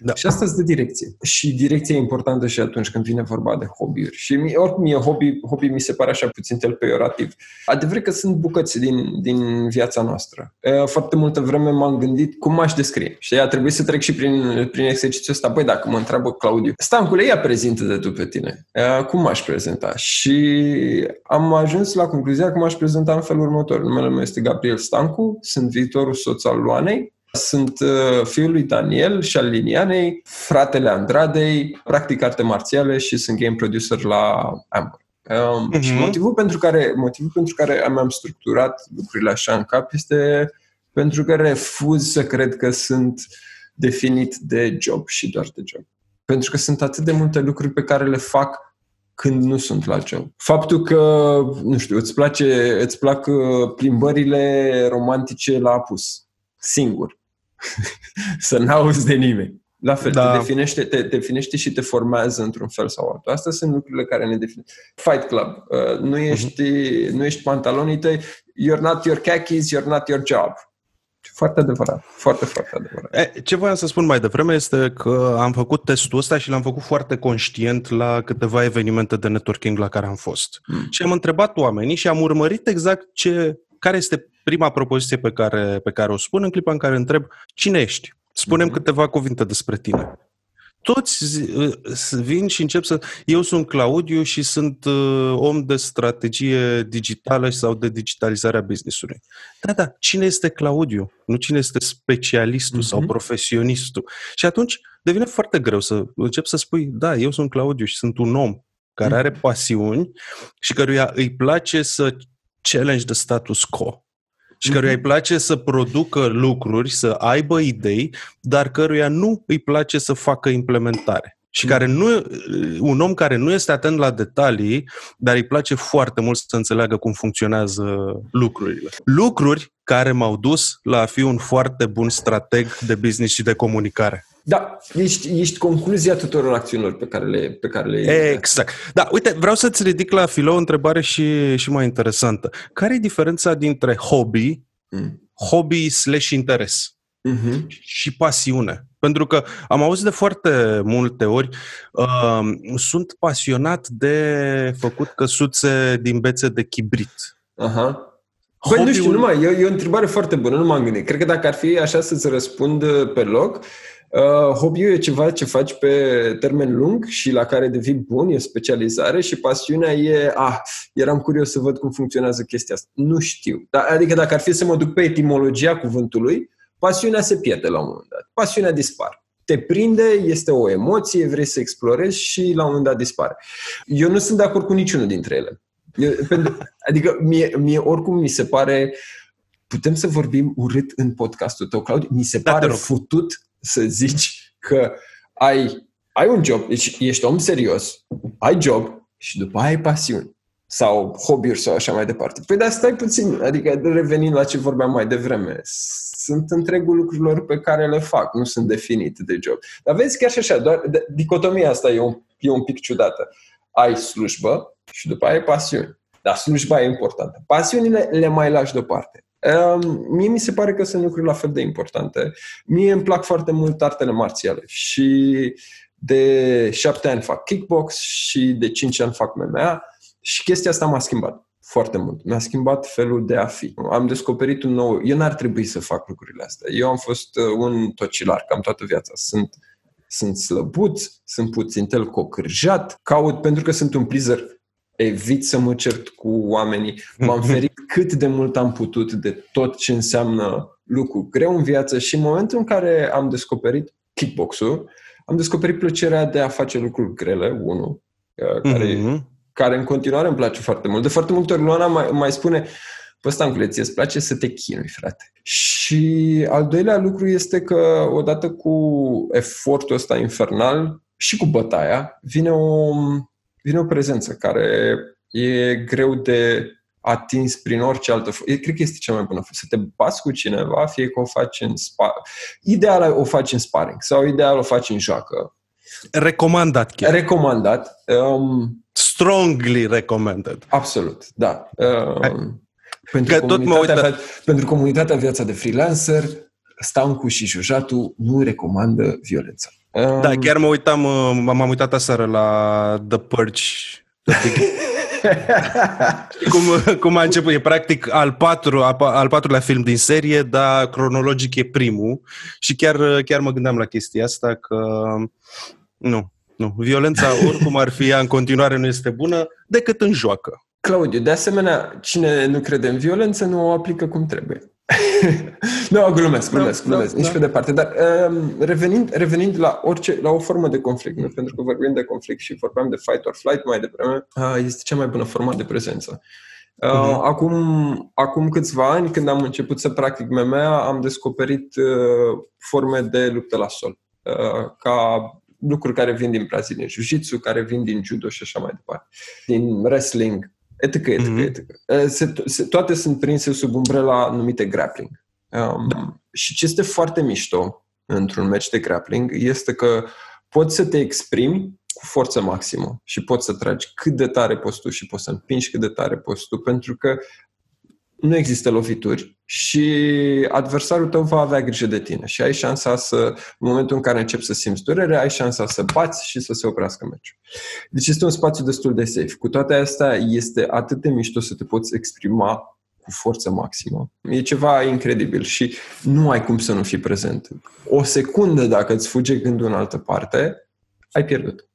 Speaker 2: Da.
Speaker 3: Și asta îți dă direcție. Și direcția e importantă și atunci când vine vorba de hobby-uri. Și mie, oricum e hobby, hobby mi se pare așa puțin tel peiorativ. Adevărat că sunt bucăți din, din viața noastră. E, Foarte multă vreme m-am gândit cum aș descrie. Și a trebuit să trec și prin, prin exercițiul ăsta. Băi, dacă mă întreabă Claudiu, Stancule, ia prezintă de tu pe tine. E, Cum aș prezenta? Și am ajuns la concluzia că m-aș prezenta în felul următor. Numele meu este Gabriel Stancu, sunt viitorul soț al Luanei, sunt uh, fiul lui Daniel și al Linianei, fratele Andradei, practic arte marțiale și sunt game producer la Amber. Um,
Speaker 2: Mhm.
Speaker 3: Și motivul pentru care, motivul pentru care mi-am structurat lucrurile așa în cap este pentru că refuz să cred că sunt definit de job și doar de job. Pentru că sunt atât de multe lucruri pe care le fac când nu sunt la job. Faptul că, nu știu, îți, place, îți plac uh, plimbările romantice la apus, singur, (laughs) să n-auzi de nimeni. La fel,
Speaker 2: Da.
Speaker 3: te, definește, te definește și te formează într-un fel sau altul. Astea sunt lucrurile care ne definește. Fight Club. Uh, nu, ești, nu ești pantalonii tăi, you're not your khakis, you're not your job. Foarte adevărat. Foarte, foarte adevărat.
Speaker 2: E, ce voiam să spun mai devreme este că am făcut testul ăsta și l-am făcut foarte conștient la câteva evenimente de networking la care am fost.
Speaker 3: Mm.
Speaker 2: Și am întrebat oamenii și am urmărit exact ce, care este prima propoziție pe care, pe care o spun în clipa în care întreb cine ești. Spunem
Speaker 3: Mhm.
Speaker 2: câteva cuvinte despre tine. Toți zi- uh, vin și încep să... Eu sunt Claudiu și sunt uh, om de strategie digitală sau de digitalizare a business-ului. Da, da, cine este Claudiu? Nu cine este specialistul sau
Speaker 3: Mhm.
Speaker 2: profesionistul. Și atunci devine foarte greu să încep să spui, da, eu sunt Claudiu și sunt un om care are pasiuni și căruia îi place să challenge the status quo și căruia îi place să producă lucruri, să aibă idei, dar căruia nu îi place să facă implementare. Și care nu, un om care nu este atent la detalii, dar îi place foarte mult să înțeleagă cum funcționează lucrurile. Lucruri care m-au dus la a fi un foarte bun strateg de business și de comunicare.
Speaker 3: Da, ești, ești concluzia tuturor acțiunilor pe care le, pe care le
Speaker 2: Exact. Da, uite, vreau să-ți ridic la filou o întrebare și, și mai interesantă. Care e diferența dintre hobby,
Speaker 3: Mm.
Speaker 2: hobby slash interes
Speaker 3: Mhm.
Speaker 2: și pasiune? Pentru că am auzit de foarte multe ori, uh, sunt pasionat de făcut căsuțe din bețe de chibrit.
Speaker 3: Aha. Păi nu știu,
Speaker 2: Hobby-ul-
Speaker 3: nu mai, e, e o întrebare foarte bună, nu m-am gândit. Cred că dacă ar fi așa să-ți răspund uh, pe loc, uh, hobby-ul e ceva ce faci pe termen lung și la care devii bun, e specializare și pasiunea e, ah, eram curios să văd cum funcționează chestia asta. Nu știu. Da, adică dacă ar fi să mă duc pe etimologia cuvântului, pasiunea se pierde la un moment dat. Pasiunea dispare. Te prinde, este o emoție, vrei să explorezi și la un moment dat dispare. Eu nu sunt de acord cu niciunul dintre ele. Eu, pentru, adică mie, mie oricum mi se pare putem să vorbim urât în podcastul tău, Claudiu? Mi se
Speaker 2: Da,
Speaker 3: pare
Speaker 2: te rog.
Speaker 3: futut să zici că ai, ai un job, deci ești om serios, ai job și după aia ai pasiuni sau hobby-uri sau așa mai departe. Păi dar stai puțin, adică revenind la ce vorbeam mai devreme, sunt întregul lucrurilor pe care le fac, nu sunt definit de job. Dar vezi chiar și așa, doar de- dicotomia asta e un, e un pic ciudată. Ai slujbă și după aia ai pasiuni. Dar slujba e importantă. Pasiunile le mai lași deoparte. Um, mie mi se pare că sunt lucruri la fel de importante. Mie îmi plac foarte mult artele marțiale și de șapte ani fac kickbox și de cinci ani fac MMA și chestia asta m-a schimbat foarte mult. Mi-a schimbat felul de a fi. Am descoperit un nou... Eu n-ar trebui să fac lucrurile astea. Eu am fost uh, un tocilar cam toată viața. Sunt, sunt slăbuț, sunt puțin tel cocârjat, caut pentru că sunt un pleaser evit să mă cert cu oamenii. M-am (laughs) ferit cât de mult am putut de tot ce înseamnă lucru greu în viață și în momentul în care am descoperit kickbox-ul, am descoperit plăcerea de a face lucruri grele, unul, uh, care,
Speaker 2: Mhm.
Speaker 3: care în continuare îmi place foarte mult. De foarte multe ori Luana mai, mai spune Păi Stancule, ție îți place să te chinui, frate. Și al doilea lucru este că odată cu efortul ăsta infernal și cu bătaia vine o, vine o prezență care e greu de atins prin orice altă formă. Cred că este cea mai bună. Să te bați cu cineva, fie că o faci în spa... Ideal o faci în sparring sau ideal o faci în joacă.
Speaker 2: Recomandat chiar.
Speaker 3: Recomandat. Um,
Speaker 2: Strongly recommended.
Speaker 3: absolut, da. Um, pentru,
Speaker 2: Că tot mă
Speaker 3: comunitatea,
Speaker 2: uit la-
Speaker 3: pentru comunitatea viața de freelancer, Stancu și Jujatu nu recomandă violența. Um,
Speaker 2: Da, chiar mă uitam, uh, m-am uitat aseară la The Purge. The Big... (laughs) cum, cum a început, e practic al, patru, al patrulea film din serie, dar cronologic e primul și chiar, chiar mă gândeam la chestia asta că nu, nu, violența (laughs) oricum ar fi ea în continuare nu este bună decât în joacă.
Speaker 3: Claudiu, de asemenea, cine nu crede în violență nu o aplică cum trebuie. (laughs) nu, glumesc, glumesc,
Speaker 2: Da,
Speaker 3: glumesc,
Speaker 2: da,
Speaker 3: nici
Speaker 2: da.
Speaker 3: pe departe. Dar um, revenind, revenind la orice, la o formă de conflict, nu? pentru că vorbim de conflict și vorbeam de fight or flight mai devreme, uh, este cea mai bună formă de prezență. Uh,
Speaker 2: Mhm.
Speaker 3: acum, acum câțiva ani, când am început să practic MMA, am descoperit uh, forme de luptă la sol. Uh, ca lucruri care vin din Brazilia, jiu-jitsu, care vin din judo și așa mai departe. Din wrestling, etc., etc.,
Speaker 2: Mhm.
Speaker 3: etc. Uh, Se, se, toate sunt prinse sub umbrela numite grappling. Um,
Speaker 2: Da.
Speaker 3: Și ce este foarte mișto într-un match de grappling este că poți să te exprimi cu forță maximă și poți să tragi cât de tare poți tu și poți să împingi cât de tare poți tu, pentru că nu există lovituri și adversarul tău va avea grijă de tine și ai șansa să, în momentul în care începi să simți durere, ai șansa să bați și să se oprească meciul. Deci este un spațiu destul de safe. Cu toate astea, este atât de mișto să te poți exprima cu forță maximă. E ceva incredibil și nu ai cum să nu fii prezent. O secundă dacă îți fuge gândul în altă parte, ai pierdut.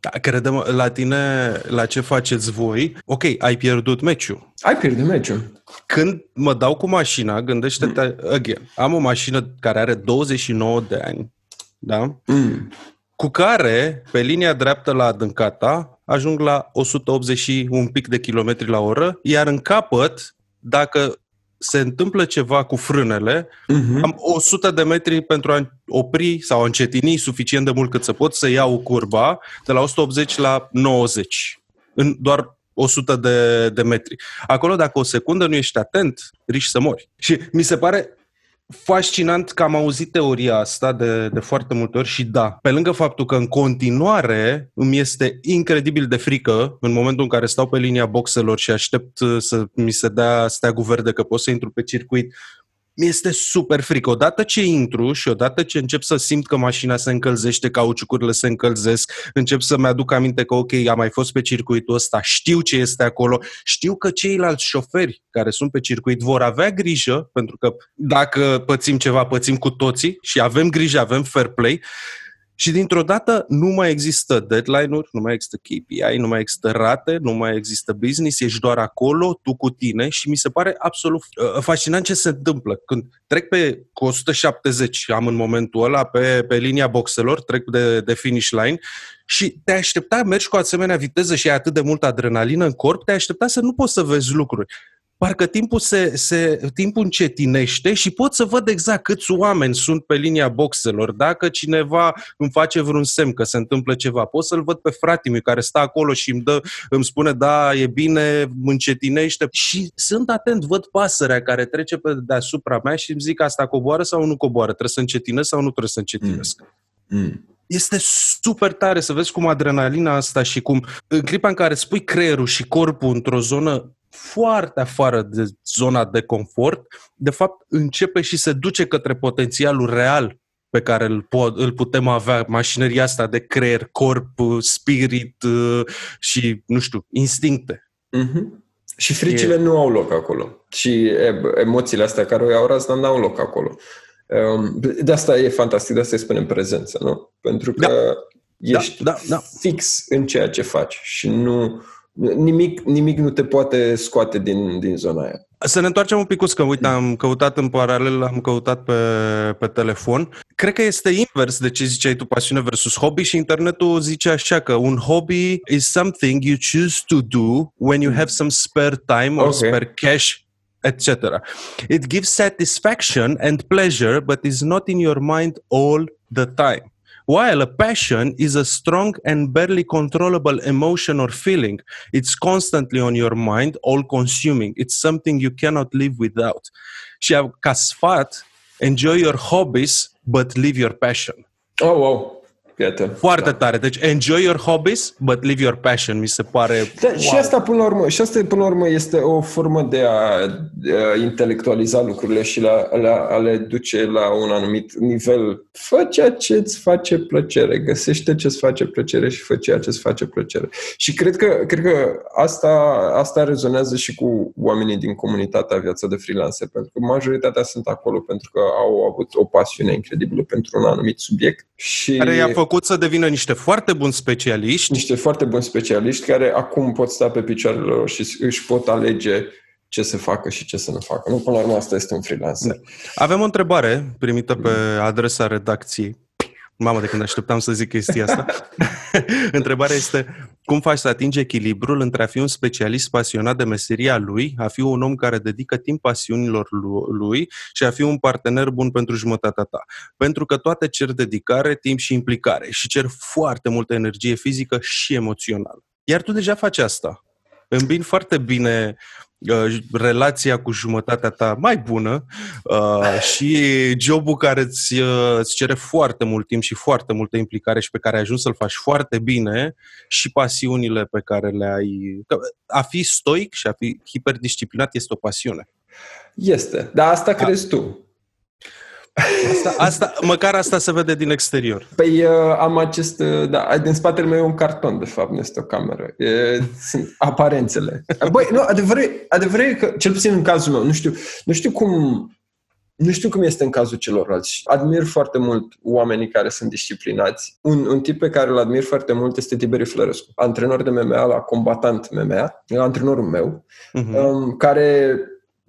Speaker 2: Da, credem la tine, la ce faceți voi, ok, ai pierdut meciul.
Speaker 3: Ai pierdut meciul.
Speaker 2: Când mă dau cu mașina, gândește-te, again, am o mașină care are 29 de ani, da?
Speaker 3: Mm.
Speaker 2: cu care, pe linia dreaptă la adâncata, ajung la 180 și un pic de kilometri la oră, iar în capăt, dacă se întâmplă ceva cu frânele,
Speaker 3: Mm-hmm.
Speaker 2: am 100 de metri pentru a opri sau a încetini suficient de mult cât să pot să iau curba de la 180 la 90 în doar 100 de, de metri. Acolo, dacă o secundă nu ești atent, riști să mori. Și mi se pare fascinant că am auzit teoria asta de, de foarte multe ori și da, pe lângă faptul că în continuare îmi este incredibil de frică în momentul în care stau pe linia boxelor și aștept uh, să mi se dea steagul verde că pot să intru pe circuit, mi-este super frică. Odată ce intru și odată ce încep să simt că mașina se încălzește, cauciucurile se încălzesc, încep să-mi aduc aminte că, ok, am mai fost pe circuitul ăsta, știu ce este acolo, știu că ceilalți șoferi care sunt pe circuit vor avea grijă, pentru că dacă pățim ceva, pățim cu toții și avem grijă, avem fair play, și dintr-o dată nu mai există deadline-uri, nu mai există KPI, nu mai există rate, nu mai există business, ești doar acolo, tu cu tine și mi se pare absolut uh, fascinant ce se întâmplă. Când trec pe cu 170, am în momentul ăla pe, pe linia boxelor, trec de, de finish line și te aștepta, mergi cu o asemenea viteză și ai atât de multă adrenalină în corp, te aștepta să nu poți să vezi lucruri parcă timpul, se, se, timpul încetinește și pot să văd exact câți oameni sunt pe linia boxelor. Dacă cineva îmi face vreun semn că se întâmplă ceva, pot să-l văd pe fratele care stă acolo și îmi, dă, îmi spune, da, e bine, încetinește. Și sunt atent, văd pasărea care trece pe deasupra mea și îmi zic asta coboară sau nu coboară, trebuie să încetinesc sau nu trebuie să încetinesc.
Speaker 3: Mm. Mm.
Speaker 2: Este super tare să vezi cum adrenalina asta și cum în clipa în care spui creierul și corpul într-o zonă foarte afară de zona de confort, de fapt începe și se duce către potențialul real pe care îl, po- îl putem avea, mașinăria asta de creier, corp, spirit uh, și, nu știu, instincte.
Speaker 3: Mm-hmm. Și fricile e... nu au loc acolo. Și e, emoțiile astea care o iau razna nu au loc acolo. Um, de asta e fantastic, de asta îi spunem prezență, nu? Pentru că
Speaker 2: Da.
Speaker 3: ești
Speaker 2: Da, da, da.
Speaker 3: fix în ceea ce faci și nu nimic, nimic nu te poate scoate din, din zona aia.
Speaker 2: Să ne întoarcem un pic, că uite, am căutat în paralel, am căutat pe, pe telefon. Cred că este invers de ce ziceai tu, pasiune versus hobby și internetul zice așa că un hobby is something you choose to do when you have some spare time or
Speaker 3: Ok.
Speaker 2: spare cash etc. It gives satisfaction and pleasure, but is not in your mind all the time. While a passion is a strong and barely controllable emotion or feeling, it's constantly on your mind, all consuming. It's something you cannot live without. Și ca sfat, enjoy your hobbies, but leave your passion.
Speaker 3: Oh, wow. Iată.
Speaker 2: Foarte da. tare. Deci enjoy your hobbies, but live your passion. Mi se pare...
Speaker 3: Da, wow. Și asta până la urmă, și asta până la urmă este o formă de a, de a intelectualiza lucrurile și la, la, a le duce la un anumit nivel. Fă ceea ce îți face plăcere, găsește ce îți face plăcere și fă ceea ce îți face plăcere. Și cred că, cred că asta, asta rezonează și cu oamenii din comunitatea viața de freelancer, pentru că majoritatea sunt acolo pentru că au avut o pasiune incredibilă pentru un anumit subiect. Și...
Speaker 2: Care i-a făcut făcut să devină niște foarte buni specialiști.
Speaker 3: Niște foarte buni specialiști care acum pot sta pe picioarele lor și își pot alege ce să facă și ce să nu facă. Nu, până la urmă, asta este un freelancer. Da.
Speaker 2: Avem o întrebare primită pe adresa redacției Mamă, de când așteptam să zic chestia asta. (laughs) Întrebarea este, cum faci să atingi echilibrul între a fi un specialist pasionat de meseria lui, a fi un om care dedică timp pasiunilor lui și a fi un partener bun pentru jumătatea ta? Pentru că toate cer dedicare, timp și implicare și cer foarte multă energie fizică și emoțională. Iar tu deja faci asta. Îmbin foarte bine Uh, relația cu jumătatea ta mai bună uh, (laughs) și jobul care îți, uh, îți cere foarte mult timp și foarte multă implicare și pe care ai ajuns să-l faci foarte bine și pasiunile pe care le ai. A fi stoic și a fi hiperdisciplinat este o pasiune.
Speaker 3: Este, dar asta da. crezi tu.
Speaker 2: Asta, asta, măcar asta se vede din exterior.
Speaker 3: Păi uh, am acest, uh, da, din spatele meu e un carton, de fapt, nu este o cameră. E, sunt aparențele. Băi, nu, adevărul, adevărul e că, cel puțin în cazul meu, nu știu, nu știu cum, nu știu cum este în cazul celorlalți. Admir foarte mult oamenii care sunt disciplinați. Un, un tip pe care îl admir foarte mult este Tiberiu Flărescu, antrenor de MMA la combatant MMA, antrenorul meu, uh-huh. um, care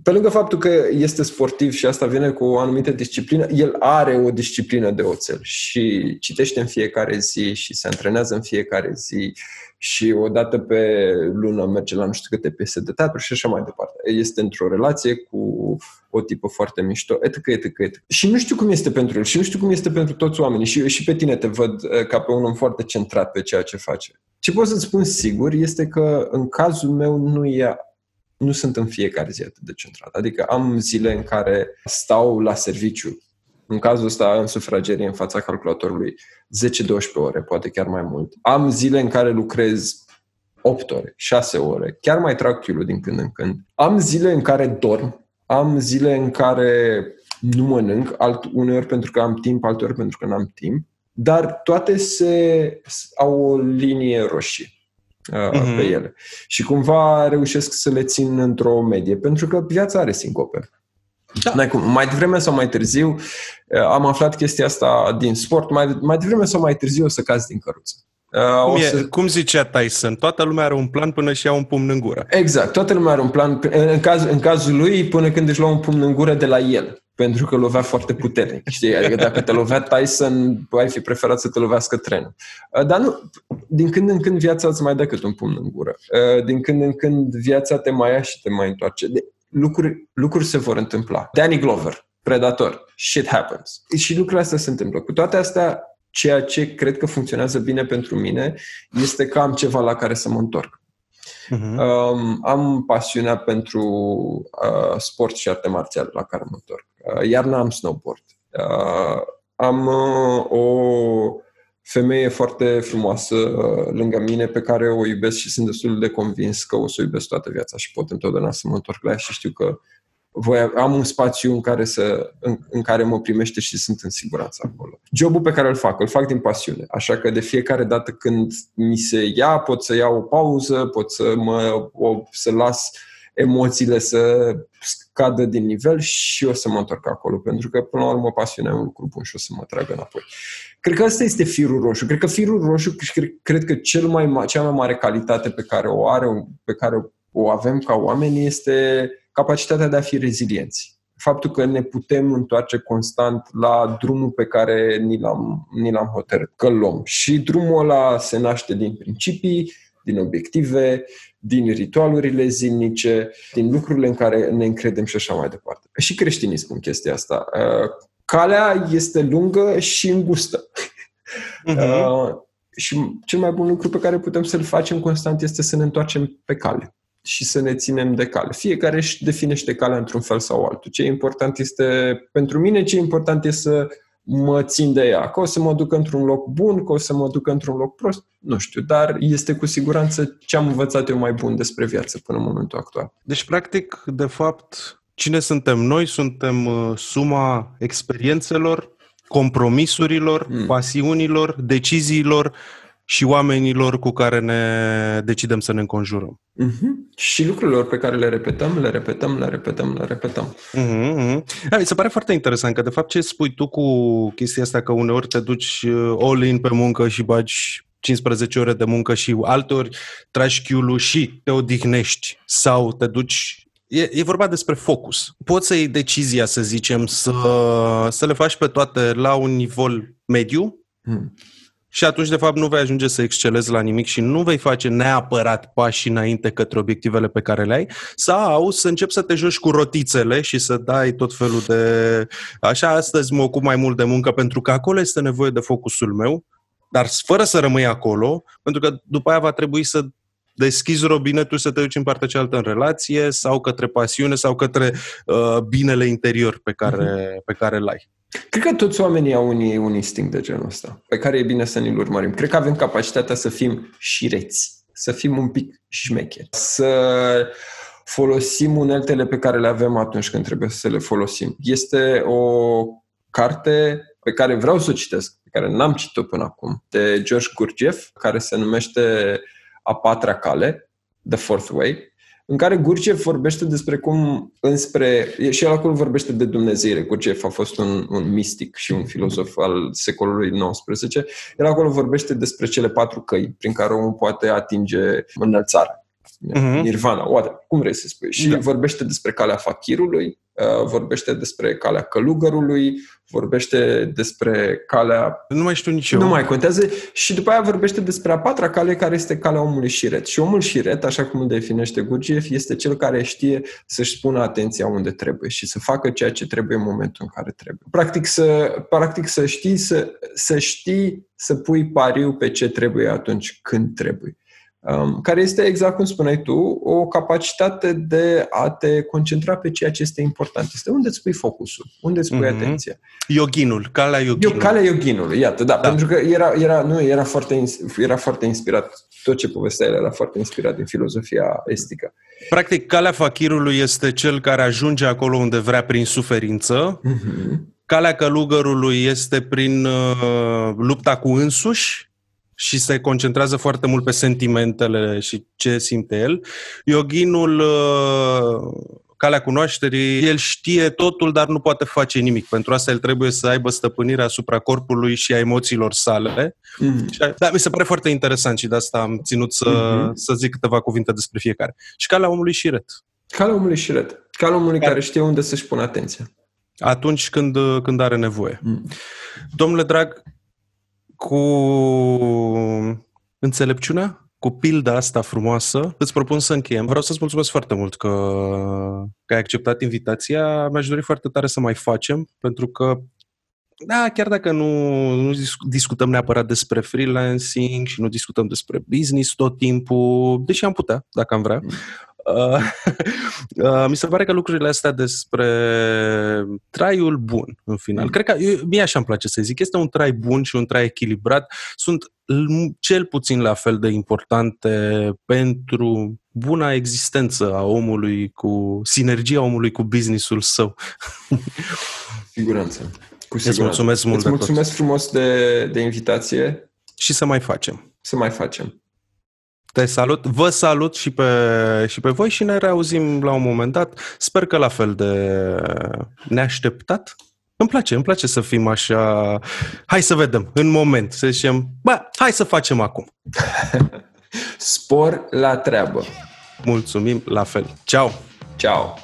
Speaker 3: pe lângă faptul că este sportiv și asta vine cu o anumită disciplină, el are o disciplină de oțel și citește în fiecare zi și se antrenează în fiecare zi și odată pe lună merge la nu știu câte piese de teatru și așa mai departe. Este într-o relație cu o tipă foarte mișto, etc., etc., etc. Și nu știu cum este pentru el și nu știu cum este pentru toți oamenii și, și pe tine te văd uh, ca pe un om foarte centrat pe ceea ce face. Ce pot să-ți spun sigur este că în cazul meu nu e nu sunt în fiecare zi atât de centrat. Adică am zile în care stau la serviciu, în cazul ăsta în sufragerie în fața calculatorului 10-12 ore, poate chiar mai mult. Am zile în care lucrez 8 ore, 6 ore, chiar mai trag chiulul din când în când. Am zile în care dorm, am zile în care nu mănânc, alt, uneori pentru că am timp, alteori pentru că nu am timp, dar toate se, au o linie roșie uh-huh. pe ele. Și cumva reușesc să le țin într-o medie, pentru că viața are sincope. Da. cum. Mai devreme sau mai târziu uh, am aflat chestia asta din sport, mai, mai devreme sau mai târziu o să cazi din căruță.
Speaker 2: Uh, cum, e, să... cum zicea Tyson, toată lumea are un plan până și ia un pumn în gură.
Speaker 3: Exact, toată lumea are un plan, în, caz, în cazul lui, până când își lua un pumn în gură de la el pentru că lovea foarte puternic. Știi? Adică dacă te lovea Tyson, ai fi preferat să te lovească trenul. Uh, dar nu, din când în când viața îți mai dă cât un pumn în gură. Uh, din când în când viața te mai ia și te mai întoarce. De, lucruri, lucruri se vor întâmpla. Danny Glover, Predator, shit happens. Și lucrurile astea se întâmplă. Cu toate astea, ceea ce cred că funcționează bine pentru mine este că am ceva la care să mă întorc. Uh-huh. Um, am pasiunea pentru uh, sport și arte marțiale la care mă întorc. Uh, iar n-am snowboard. Uh, am uh, o femeie foarte frumoasă uh, lângă mine pe care o iubesc și sunt destul de convins că o să o iubesc toată viața și pot întotdeauna să mă întorc la ea și știu că voi am un spațiu în care, să, în, în care mă primește și sunt în siguranță acolo. Jobul pe care îl fac, îl fac din pasiune. Așa că de fiecare dată când mi se ia, pot să iau o pauză, pot să mă o, să las emoțiile să scadă din nivel și o să mă întorc acolo, pentru că până la urmă pasiunea e un lucru bun și o să mă tragă înapoi. Cred că asta este firul roșu. Cred că firul roșu, cred, cred că cel mai, cea mai mare calitate pe care o are, pe care o avem ca oameni este capacitatea de a fi rezilienți. Faptul că ne putem întoarce constant la drumul pe care ni l-am, ni l-am hotărât că luăm. Și drumul ăla se naște din principii, din obiective, din ritualurile zilnice, din lucrurile în care ne încredem și așa mai departe. Și creștinii spun chestia asta. Uh, calea este lungă și îngustă.
Speaker 2: Mhm.
Speaker 3: Uh, și cel mai bun lucru pe care putem să-l facem constant este să ne întoarcem pe cale și să ne ținem de cale. Fiecare își definește calea într-un fel sau altul. Ce e important este, pentru mine, ce e important este să mă țin de ea. Că o să mă duc într-un loc bun, că o să mă duc într-un loc prost, nu știu, dar este cu siguranță ce am învățat eu mai bun despre viață până în momentul actual.
Speaker 2: Deci, practic, de fapt, cine suntem noi? Suntem uh, suma experiențelor, compromisurilor,
Speaker 3: Mm.
Speaker 2: pasiunilor, deciziilor și oamenilor cu care ne decidem să ne înconjurăm.
Speaker 3: Uh-huh. Și lucrurilor pe care le repetăm, le repetăm, le repetăm, le repetăm.
Speaker 2: Mhm, mhm. Da, mi se pare foarte interesant că, de fapt, ce spui tu cu chestia asta, că uneori te duci uh, all-in pe muncă și bagi 15 ore de muncă și alteori tragi chiulul și te odihnești sau te duci... E, e vorba despre focus. Poți să iei decizia, să zicem, să, să le faci pe toate la un nivel mediu
Speaker 3: Hmm.
Speaker 2: Și atunci, de fapt, nu vei ajunge să excelezi la nimic și nu vei face neapărat pași înainte către obiectivele pe care le ai, sau să începi să te joci cu rotițele și să dai tot felul de... Așa, astăzi mă ocup mai mult de muncă pentru că acolo este nevoie de focusul meu, dar fără să rămâi acolo, pentru că după aia va trebui să deschizi robinetul să te duci în partea cealaltă în relație sau către pasiune sau către uh, binele interior pe care, pe care îl ai.
Speaker 3: Cred că toți oamenii au un, un instinct de genul ăsta, pe care e bine să ne-l urmărim. Cred că avem capacitatea să fim șireți, să fim un pic șmecheri, să folosim uneltele pe care le avem atunci când trebuie să le folosim. Este o carte pe care vreau să o citesc, pe care n-am citit-o până acum, de George Gurdjieff, care se numește A patra cale, The Fourth Way, în care Gurdjieff vorbește despre cum înspre... Și el acolo vorbește de Dumnezeire. Gurdjieff a fost un, un mistic și un filozof al secolului XIX. El acolo vorbește despre cele patru căi prin care omul poate atinge înălțarea.
Speaker 2: Mhm.
Speaker 3: Nirvana, whatever, cum vrei să spui. Și
Speaker 2: Da.
Speaker 3: vorbește despre calea fakirului, uh, vorbește despre calea călugărului, vorbește despre calea
Speaker 2: Nu mai știu nici eu.
Speaker 3: nu mai contează. Și după aia vorbește despre a patra cale, care este calea omului șiret. Și omul șiret, așa cum îl definește Gurdjieff, este cel care știe să-și spună atenția unde trebuie și să facă ceea ce trebuie în momentul în care trebuie. Practic să, practic să știi să, să știi să pui pariu pe ce trebuie atunci când trebuie. Um, care este, exact cum spuneai tu, o capacitate de a te concentra pe ceea ce este important. Este unde îți pui focusul, unde îți pui
Speaker 2: Mhm.
Speaker 3: atenția.
Speaker 2: Yoginul, calea
Speaker 3: Eu,
Speaker 2: yoginului.
Speaker 3: calea yoginului, iată, da,
Speaker 2: Da.
Speaker 3: da, pentru că era, era, nu, era, foarte, ins- era foarte inspirat, tot ce povestea el era foarte inspirat din filozofia estică.
Speaker 2: Practic, calea fakirului este cel care ajunge acolo unde vrea prin suferință.
Speaker 3: Mm-hmm.
Speaker 2: Calea călugărului este prin uh, lupta cu însuși și se concentrează foarte mult pe sentimentele și ce simte el. Yoginul, uh, calea cunoașterii, el știe totul, dar nu poate face nimic. Pentru asta el trebuie să aibă stăpânirea asupra corpului și a emoțiilor sale.
Speaker 3: Mm.
Speaker 2: Și, Da, mi se pare foarte interesant și de asta am ținut să,
Speaker 3: Mhm.
Speaker 2: să zic câteva cuvinte despre fiecare. Și calea omului șiret.
Speaker 3: Calea omului șiret. Calea omului
Speaker 2: Care-
Speaker 3: care știe unde să-și pună atenția.
Speaker 2: Atunci când, când are nevoie.
Speaker 3: Mm.
Speaker 2: Domnule drag, cu înțelepciunea, cu pilda asta frumoasă, îți propun să încheiem. Vreau să-ți mulțumesc foarte mult că, că ai acceptat invitația. Mi-aș dori foarte tare să mai facem, pentru că da, chiar dacă nu, nu dis- discutăm neapărat despre freelancing și nu discutăm despre business tot timpul, deși am putea, dacă am vrea, Uh, uh, (laughs) mi se pare că lucrurile astea despre traiul bun, în final.
Speaker 3: Mm.
Speaker 2: Cred că eu, mie așa îmi place să zic. Este un trai bun și un trai echilibrat. Sunt l- cel puțin la fel de importante pentru buna existență a omului cu sinergia omului cu businessul său. (laughs)
Speaker 3: Siguranță. Cu
Speaker 2: Îți
Speaker 3: siguranță.
Speaker 2: mulțumesc mult
Speaker 3: Îți
Speaker 2: de tot.
Speaker 3: mulțumesc frumos de, de invitație.
Speaker 2: Și să mai facem.
Speaker 3: Să mai facem.
Speaker 2: Te salut, vă salut și pe, și pe voi și ne reauzim la un moment dat. Sper că la fel de neașteptat. Îmi place, îmi place să fim așa... Hai să vedem, în moment, să zicem, bă, hai să facem acum. (laughs)
Speaker 3: Spor la treabă.
Speaker 2: Mulțumim, la fel. Ciao!
Speaker 3: Ciao.